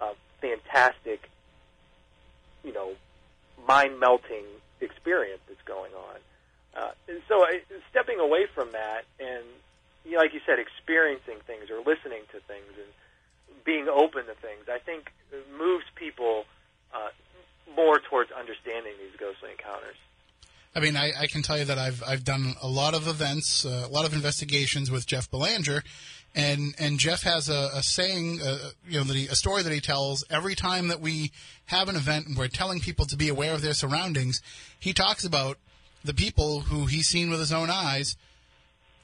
uh, fantastic, you know, mind-melting experience that's going on. Uh, and so, I, stepping away from that, and you know, like you said, experiencing things or listening to things and being open to things, I think moves people uh, more towards understanding these ghostly encounters. I mean, I, I can tell you that I've I've done a lot of events, uh, a lot of investigations with Jeff Belanger, and and Jeff has a, a saying, uh, you know, that he, a story that he tells every time that we have an event and we're telling people to be aware of their surroundings. He talks about the people who he's seen with his own eyes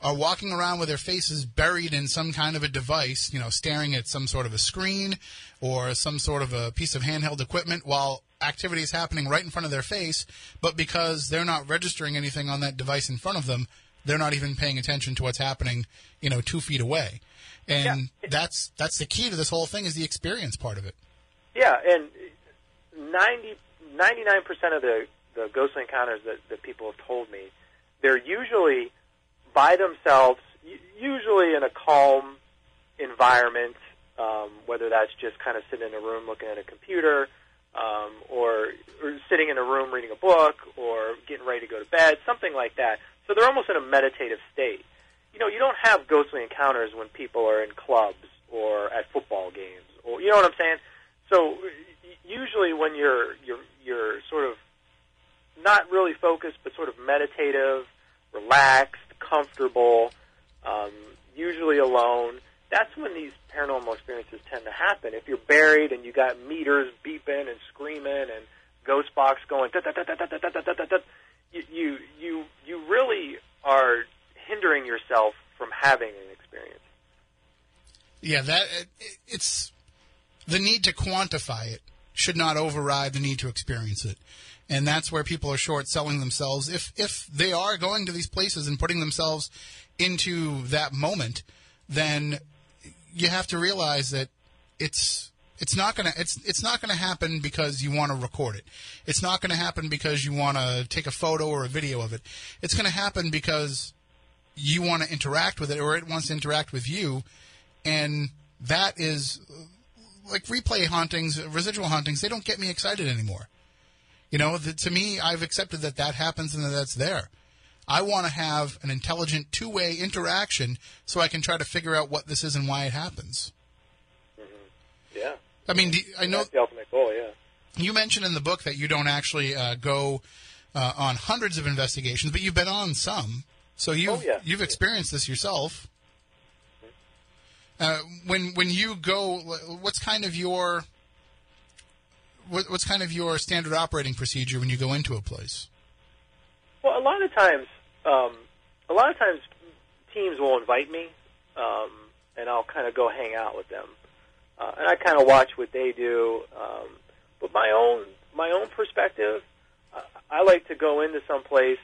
are walking around with their faces buried in some kind of a device, you know, staring at some sort of a screen or some sort of a piece of handheld equipment while activity is happening right in front of their face, but because they're not registering anything on that device in front of them, they're not even paying attention to what's happening, you know, two feet away. And Yeah. that's that's the key to this whole thing is the experience part of it. Yeah, and 90, 99% of the, the ghostly encounters that, that people have told me, they're usually by themselves, usually in a calm environment, um, whether that's just kind of sitting in a room looking at a computer, um, or, or sitting in a room reading a book, or getting ready to go to bed, something like that. So they're almost in a meditative state. You know, you don't have ghostly encounters when people are in clubs or at football games, or you know what I'm saying. So usually when you're you're you're sort of not really focused, but sort of meditative, relaxed, comfortable, um, usually alone. That's when these paranormal experiences tend to happen. If you're buried and you got meters beeping and screaming and ghost box going, da, da, da, da, da, da, da, da, da, you, you you really are hindering yourself from having an experience. Yeah, that it, it's the need to quantify it should not override the need to experience it. and that's where people are short selling themselves. If if they are going to these places and putting themselves into that moment, then you have to realize that it's it's not gonna it's it's not gonna happen because you want to record it. It's not gonna happen because you want to take a photo or a video of it. It's gonna happen because you want to interact with it or it wants to interact with you, and that is like replay hauntings, residual hauntings. They don't get me excited anymore. You know, the, to me, I've accepted that that happens and that that's there. I want to have an intelligent two way interaction so I can try to figure out what this is and why it happens. Mm-hmm. Yeah. I mean, do, I know That's the ultimate goal. Yeah. you mentioned in the book that you don't actually uh, go uh, on hundreds of investigations, but you've been on some. So you've Oh, yeah. you've experienced this yourself. Uh, when when you go, what's kind of your what, what's kind of your standard operating procedure when you go into a place? Well, a lot of times, um, a lot of times, teams will invite me, um, and I'll kind of go hang out with them, uh, and I kind of watch what they do. Um, but my own my own perspective, uh, I like to go into some place.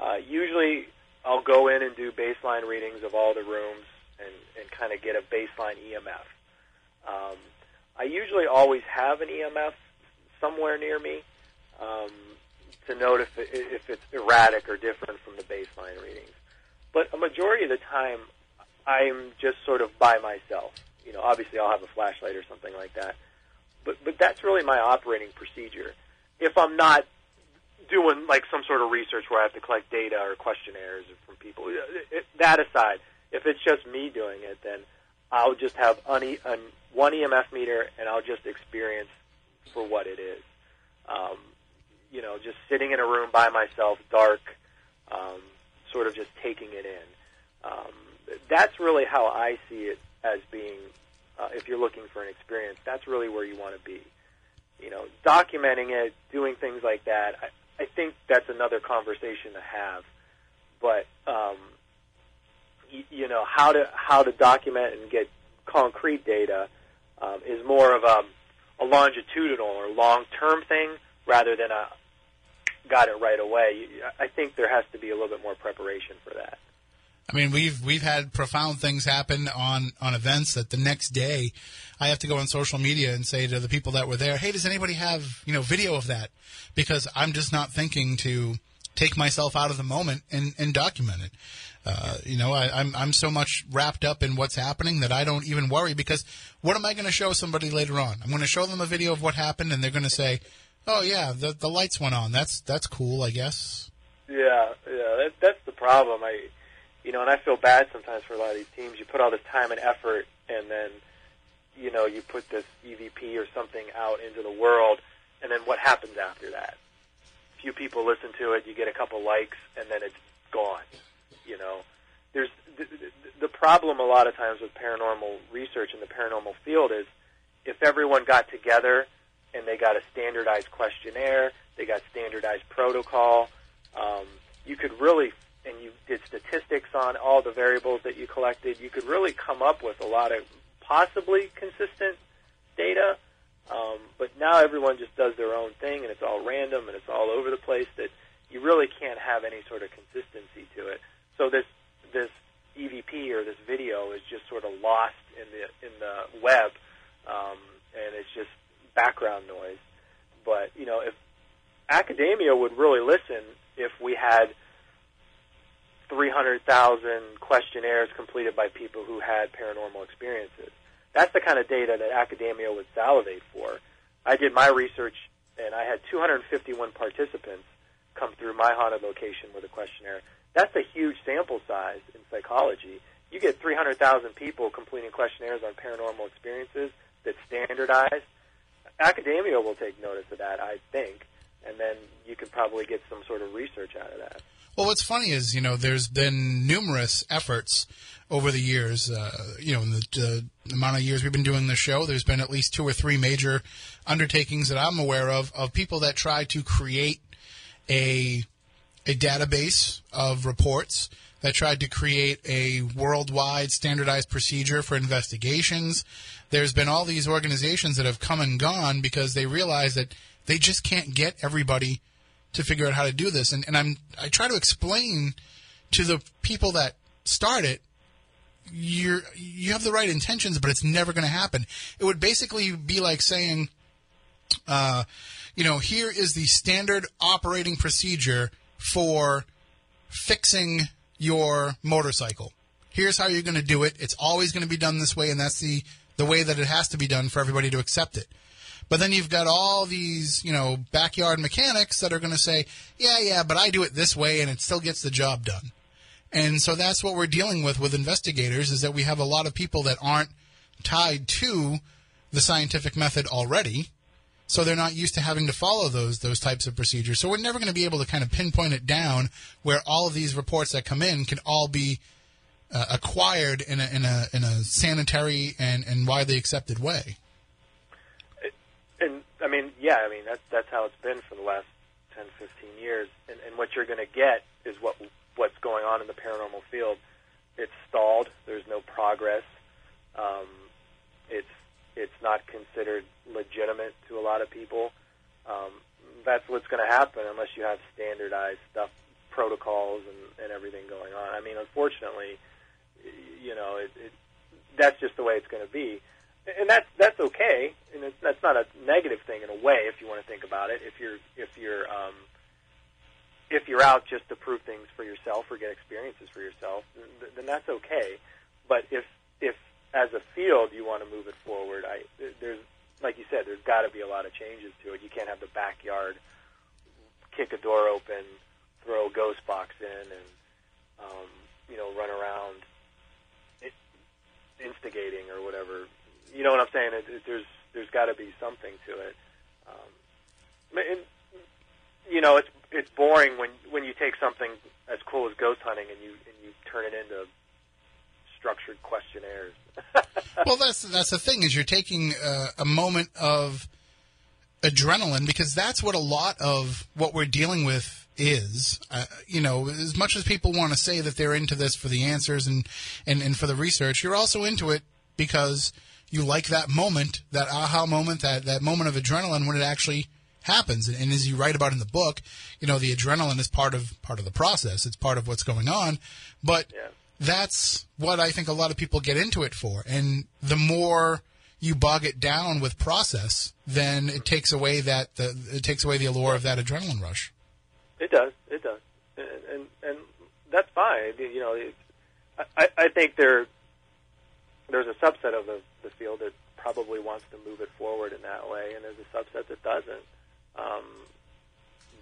Uh, usually, I'll go in and do baseline readings of all the rooms and, and kind of get a baseline EMF. Um, I usually always have an EMF somewhere near me. Um, to note if it, if it's erratic or different from the baseline readings. But a majority of the time, I'm just sort of by myself. You know, obviously I'll have a flashlight or something like that. But but that's really my operating procedure. If I'm not doing like some sort of research where I have to collect data or questionnaires from people, it, that aside, if it's just me doing it, then I'll just have un, un, one EMF meter and I'll just experience for what it is. Um, you know, just sitting in a room by myself, dark, um, sort of just taking it in. Um, that's really how I see it as being, uh, if you're looking for an experience, that's really where you want to be. You know, documenting it, doing things like that, I, I think that's another conversation to have. But, um, you, you know, how to, how to document and get concrete data um, is more of a, a longitudinal or long-term thing rather than a got it right away. I think there has to be a little bit more preparation for that. I mean, we've we've had profound things happen on on events that the next day I have to go on social media and say to the people that were there, "Hey, does anybody have you know video of that?" Because I'm just not thinking to take myself out of the moment and and document it. Uh, you know, I, I'm I'm so much wrapped up in what's happening that I don't even worry because what am I going to show somebody later on? I'm going to show them a video of what happened, and they're going to say, "Oh yeah, the the lights went on. That's that's cool, I guess." Yeah, yeah, that, that's the problem. I, you know, and I feel bad sometimes for a lot of these teams. You put all this time and effort, and then, you know, you put this EVP or something out into the world, and then what happens after that? A few people listen to it. You get a couple likes, and then it's gone. You know, there's the, the, problem a lot of times with paranormal research in the paranormal field is if everyone got together and they got a standardized questionnaire, they got standardized protocol. Um, you could really, and you did statistics on all the variables that you collected. You could really come up with a lot of possibly consistent data. Um, but now everyone just does their own thing, and it's all random and it's all over the place. That you really can't have any sort of consistency to it. So this this EVP or this video is just sort of lost in the in the web, um, and it's just background noise. But you know, if academia would really listen, if we had 300,000 questionnaires completed by people who had paranormal experiences, that's the kind of data that academia would salivate for. I did my research, and I had 251 participants come through my haunted location with a questionnaire. That's a huge sample size in psychology. You get 300,000 people completing questionnaires on paranormal experiences that's standardized. Academia will take notice of that, I think, and then you could probably get some sort of research out of that. Well, what's funny is, you know, there's been numerous efforts over the years. Uh, you know, in the uh, amount of years we've been doing this show, there's been at least two or three major undertakings that I'm aware of of people that try to create a a database of reports that tried to create a worldwide standardized procedure for investigations. There's been all these organizations that have come and gone because they realize that they just can't get everybody to figure out how to do this. And, and I'm I try to explain to the people that start it you're you have the right intentions, but it's never going to happen. It would basically be like saying, uh, you know, here is the standard operating procedure for fixing your motorcycle. Here's how you're going to do it. It's always going to be done this way, and that's the the way that it has to be done for everybody to accept it. But then you've got all these, you know, backyard mechanics that are going to say, yeah, yeah, but I do it this way, and it still gets the job done. And so that's what we're dealing with with investigators is that we have a lot of people that aren't tied to the scientific method already. So they're not used to having to follow those those types of procedures. So we're never going to be able to kind of pinpoint it down where all of these reports that come in can all be uh, acquired in a, in a in a sanitary and, and widely accepted way. And I mean, yeah, I mean that's that's how it's been for the last 10, 15 years. And, and what you're going to get is what what's going on in the paranormal field. It's stalled. There's no progress. Um, it's it's not considered legitimate to a lot of people. Um, that's what's going to happen unless you have standardized stuff, protocols, and, and everything going on. I mean, unfortunately, you know, it, it, that's just the way it's going to be, and that's that's okay, and it's, that's not a negative thing in a way if you want to think about it. If you're if you're um, if you're out just to prove things for yourself or get experiences for yourself, then, then that's okay. But if if as a field you want to move it forward, I there's like you said, there's got to be a lot of changes to it. You can't have the backyard kick a door open, throw a ghost box in, and um, you know run around instigating or whatever. You know what I'm saying? It, it, there's there's got to be something to it. Um, and, you know, it's it's boring when when you take something as cool as ghost hunting and you and you turn it into structured questionnaires. well, that's that's the thing is you're taking uh, a moment of adrenaline because that's what a lot of what we're dealing with is. Uh, you know, as much as people want to say that they're into this for the answers and, and, and for the research, you're also into it because you like that moment, that aha moment, that, that moment of adrenaline when it actually happens. And, and, as you write about in the book, you know, the adrenaline is part of part of the process. It's part of what's going on. But yeah. that's what I think a lot of people get into it for. And the more you bog it down with process, then it takes away that the it takes away the allure of that adrenaline rush. It does. It does. And and, and that's fine. You know, I I think there there's a subset of the the field that probably wants to move it forward in that way, and there's a subset that doesn't. Um,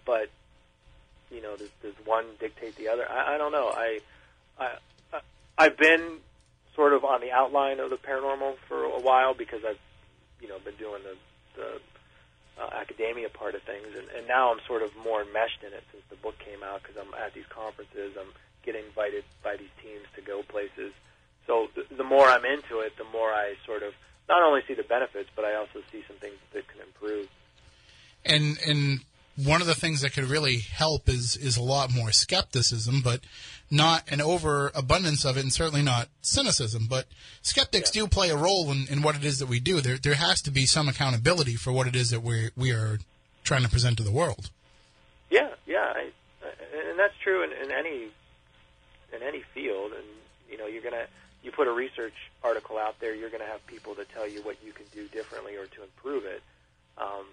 but you know, does, does one dictate the other? I, I don't know. I, I, I've been sort of on the outline of the paranormal for a while because I've, you know, been doing the, the uh, academia part of things, and, and now I'm sort of more enmeshed in it since the book came out because I'm at these conferences, I'm getting invited by these teams to go places. So the, the more I'm into it, the more I sort of not only see the benefits, but I also see some things that can improve and and one of the things that could really help is is a lot more skepticism, but not an overabundance of it, and certainly not cynicism. But skeptics yeah. do play a role in, in what it is that we do. There there has to be some accountability for what it is that we we are trying to present to the world. Yeah, yeah, I, and that's true in, in any in any field. And you know, you're gonna you put a research article out there, you're gonna have people to tell you what you can do differently or to improve it. Um,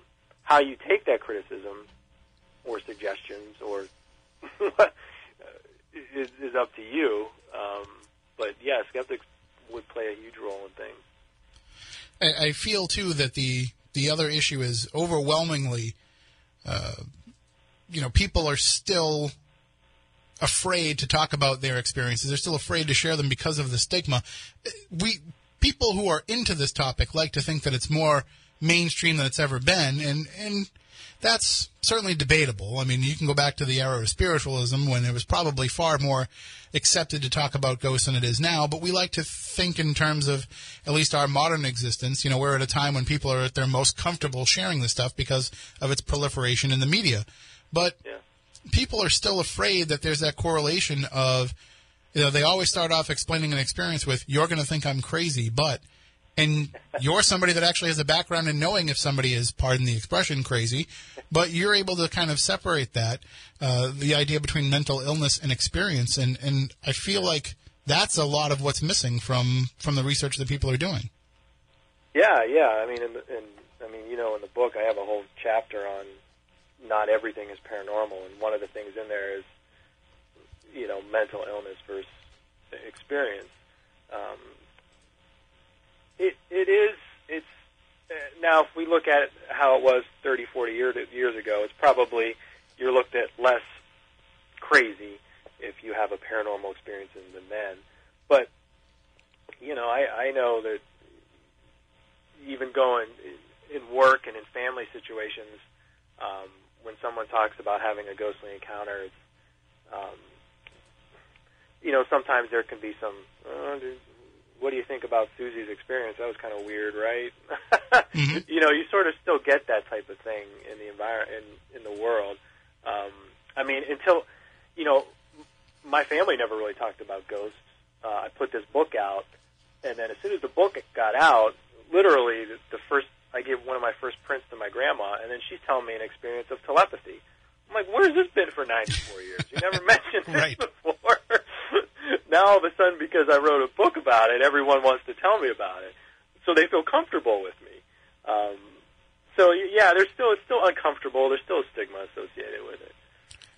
how you take that criticism or suggestions or is, is up to you. Um, but yeah, skeptics would play a huge role in things. I, I feel too that the the other issue is overwhelmingly, uh, you know, people are still afraid to talk about their experiences. They're still afraid to share them because of the stigma. We people who are into this topic like to think that it's more mainstream than it's ever been, and and that's certainly debatable. I mean, you can go back to the era of spiritualism when it was probably far more accepted to talk about ghosts than it is now. But we like to think in terms of at least our modern existence. You know, we're at a time when people are at their most comfortable sharing this stuff because of its proliferation in the media. But yeah. People are still afraid that there's that correlation of, you know, they always start off explaining an experience with, you're going to think I'm crazy, but and you're somebody that actually has a background in knowing if somebody is, pardon the expression, crazy, but you're able to kind of separate that, uh, the idea between mental illness and experience, and and I feel like that's a lot of what's missing from from the research that people are doing. Yeah, yeah. I mean, in, in I mean, you know, in the book, I have a whole chapter on not everything is paranormal, and one of the things in there is, you know, mental illness versus experience. Um, it it is it's uh, now if we look at how it was 30, 40 years years ago, it's probably you're looked at less crazy if you have a paranormal experience than then. But you know, I I know that even going in work and in family situations, um, when someone talks about having a ghostly encounter, it's, um, you know, sometimes there can be some. Oh, dude, what do you think about Susie's experience? That was kind of weird, right? mm-hmm. You know, you sort of still get that type of thing in the environment in in the world. Um, I mean, until you know, my family never really talked about ghosts. Uh, I put this book out, and then as soon as the book got out, literally the, the first I gave one of my first prints to my grandma, and then she's telling me an experience of telepathy. I'm like, where's this been for 94 years? You never mentioned this right. before. now all of a sudden, because I wrote a book about it, everyone wants to tell me about it, so they feel comfortable with me. Um, so yeah, there's still it's still uncomfortable. There's still a stigma associated with it.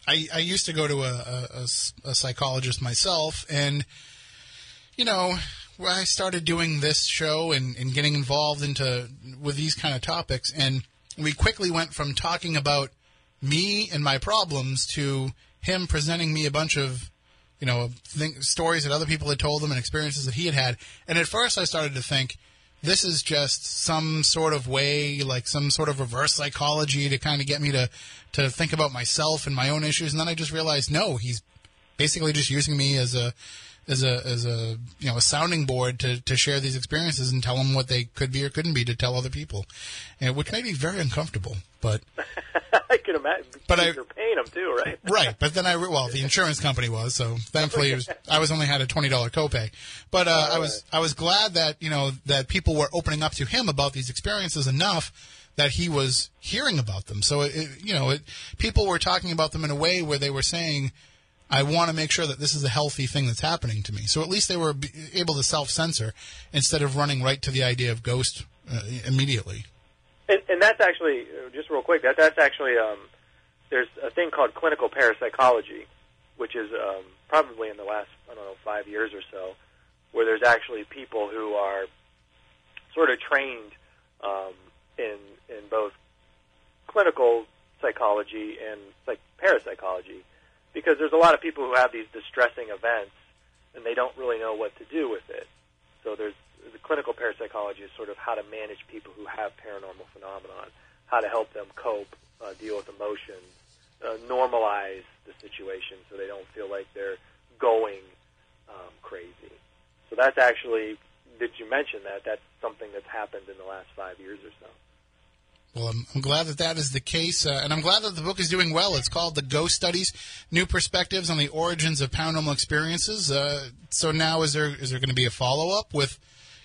I, I used to go to a, a, a psychologist myself, and you know, I started doing this show and, and getting involved into with these kind of topics, and we quickly went from talking about me and my problems to him presenting me a bunch of you know think, stories that other people had told him and experiences that he had had. And at first, I started to think this is just some sort of way, like some sort of reverse psychology to kind of get me to to think about myself and my own issues. And then I just realized, no, he's basically just using me as a as a as a you know a sounding board to to share these experiences and tell them what they could be or couldn't be to tell other people, and which may be very uncomfortable. But I can imagine. But I, you're paying them too, right? right. But then I well, the insurance company was so thankfully it was, I was only had a twenty dollar copay. But uh, I was I was glad that you know that people were opening up to him about these experiences enough that he was hearing about them. So it, you know, it, people were talking about them in a way where they were saying I want to make sure that this is a healthy thing that's happening to me. So at least they were able to self censor instead of running right to the idea of ghost uh, immediately. And, and that's actually uh, just real quick. That that's actually um, there's a thing called clinical parapsychology, which is um, probably in the last I don't know five years or so, where there's actually people who are sort of trained um, in in both clinical psychology and like parapsychology because there's a lot of people who have these distressing events and they don't really know what to do with it. So there's the clinical parapsychology is sort of how to manage people who have paranormal phenomenon, how to help them cope, uh, deal with emotions, uh, normalize the situation so they don't feel like they're going um, crazy. So that's actually, did you mention that? That's something that's happened in the last five years or so. Well, I'm, I'm, glad that that is the case, uh, and I'm glad that the book is doing well. It's called The Ghost Studies: New Perspectives on the Origins of Paranormal Experiences. Uh, so now, is there is there going to be a follow up with,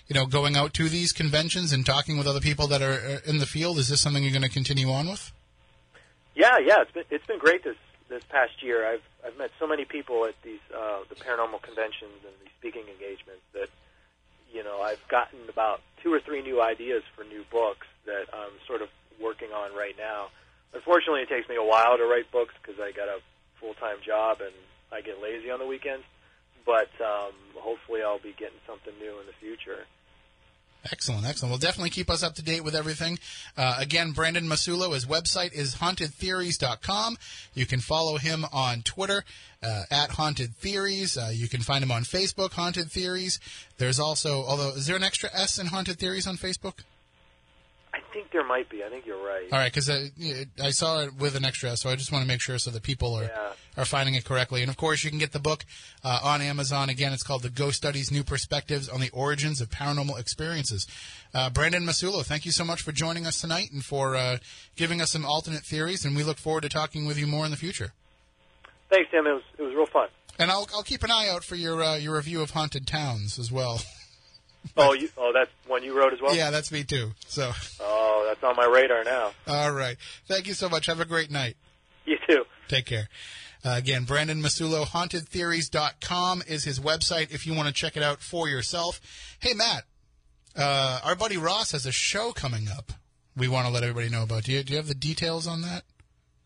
you know, going out to these conventions and talking with other people that are uh, in the field? Is this something you're going to continue on with? Yeah, yeah, it's been it's been great this this past year. I've I've met so many people at these uh, the paranormal conventions and these speaking engagements that you know I've gotten about two or three new ideas for new books that I'm sort of working on right now. Unfortunately, it takes me a while to write books because I got a full time job and I get lazy on the weekends. But um, hopefully, I'll be getting something new in the future. Excellent, excellent. Well, definitely keep us up to date with everything. Uh, again, Brandon Massullo, his website is hauntedtheories.com. You can follow him on Twitter uh, at Haunted Theories. Uh, you can find him on Facebook, Haunted Theories. There's also, although, is there an extra S in Haunted Theories on Facebook? I think there might be. I think you're right. All right, because I, I saw it with an extra, so I just want to make sure so that people are yeah. are finding it correctly. And of course, you can get the book uh, on Amazon. Again, it's called "The Ghost Studies: New Perspectives on the Origins of Paranormal Experiences." Uh, Brandon Massullo, thank you so much for joining us tonight and for uh, giving us some alternate theories. And we look forward to talking with you more in the future. Thanks, Tim. It was it was real fun. And I'll I'll keep an eye out for your uh, your review of haunted towns as well. Oh, you, oh, that's one you wrote as well. Yeah, that's me too. So, Oh, that's on my radar now. all right. Thank you so much. Have a great night. You too. Take care. Uh, again, Brandon Massullo, hauntedtheories.com is his website if you want to check it out for yourself. Hey, Matt, uh, our buddy Ross has a show coming up we want to let everybody know about. Do you, do you have the details on that?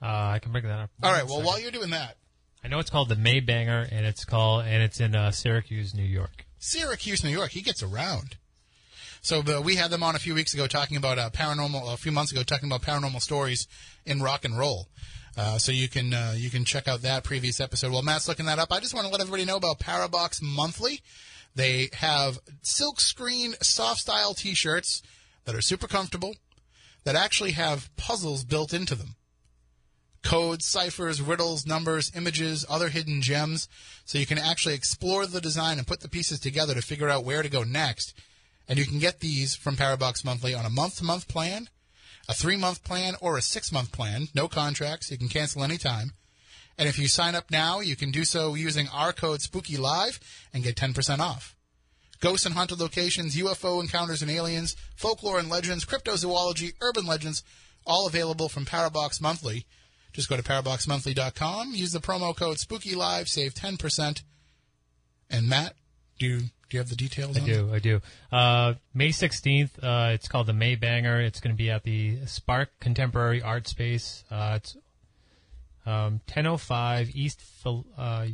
Uh, I can bring that up. All right. Well, second. while you're doing that, I know it's called the May Banger, and it's called and it's in uh, Syracuse, New York. Syracuse, New York, he gets around. So uh, we had them on a few weeks ago talking about uh, paranormal. A few months ago, talking about paranormal stories in rock and roll. Uh, so you can uh, you can check out that previous episode. While Matt's looking that up, I just want to let everybody know about Parabox Monthly. They have silk screen soft style T-shirts that are super comfortable, that actually have puzzles built into them. Codes, ciphers, riddles, numbers, images, other hidden gems, so you can actually explore the design and put the pieces together to figure out where to go next. And you can get these from Parabox Monthly on a month to month plan, a three month plan, or a six month plan. No contracts. You can cancel anytime. And if you sign up now, you can do so using our code Spooky Live and get 10% off. Ghosts and haunted locations, UFO encounters and aliens, folklore and legends, cryptozoology, urban legends, all available from Parabox Monthly. Just go to paraboxmonthly.com, use the promo code Spooky Live, save 10%. And Matt, do you, do you have the details I do, I do. Uh, May 16th, uh, it's called the May Banger. It's going to be at the Spark Contemporary Art Space. Uh, it's um, 1005 East uh,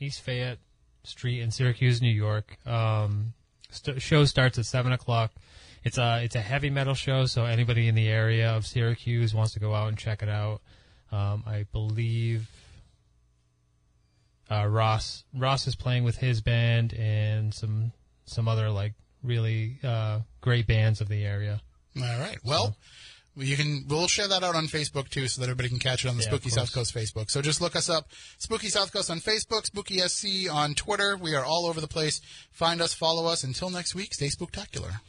East Fayette Street in Syracuse, New York. Um, st- show starts at seven o'clock. It's a it's a heavy metal show, so anybody in the area of Syracuse wants to go out and check it out. Um, I believe uh, Ross Ross is playing with his band and some some other like really uh, great bands of the area. All right. Well, you can we'll share that out on Facebook too, so that everybody can catch it on the Yeah, Spooky South Coast Facebook. So just look us up, Spooky South Coast on Facebook, Spooky SC on Twitter. We are all over the place. Find us, follow us. Until next week, stay spooktacular.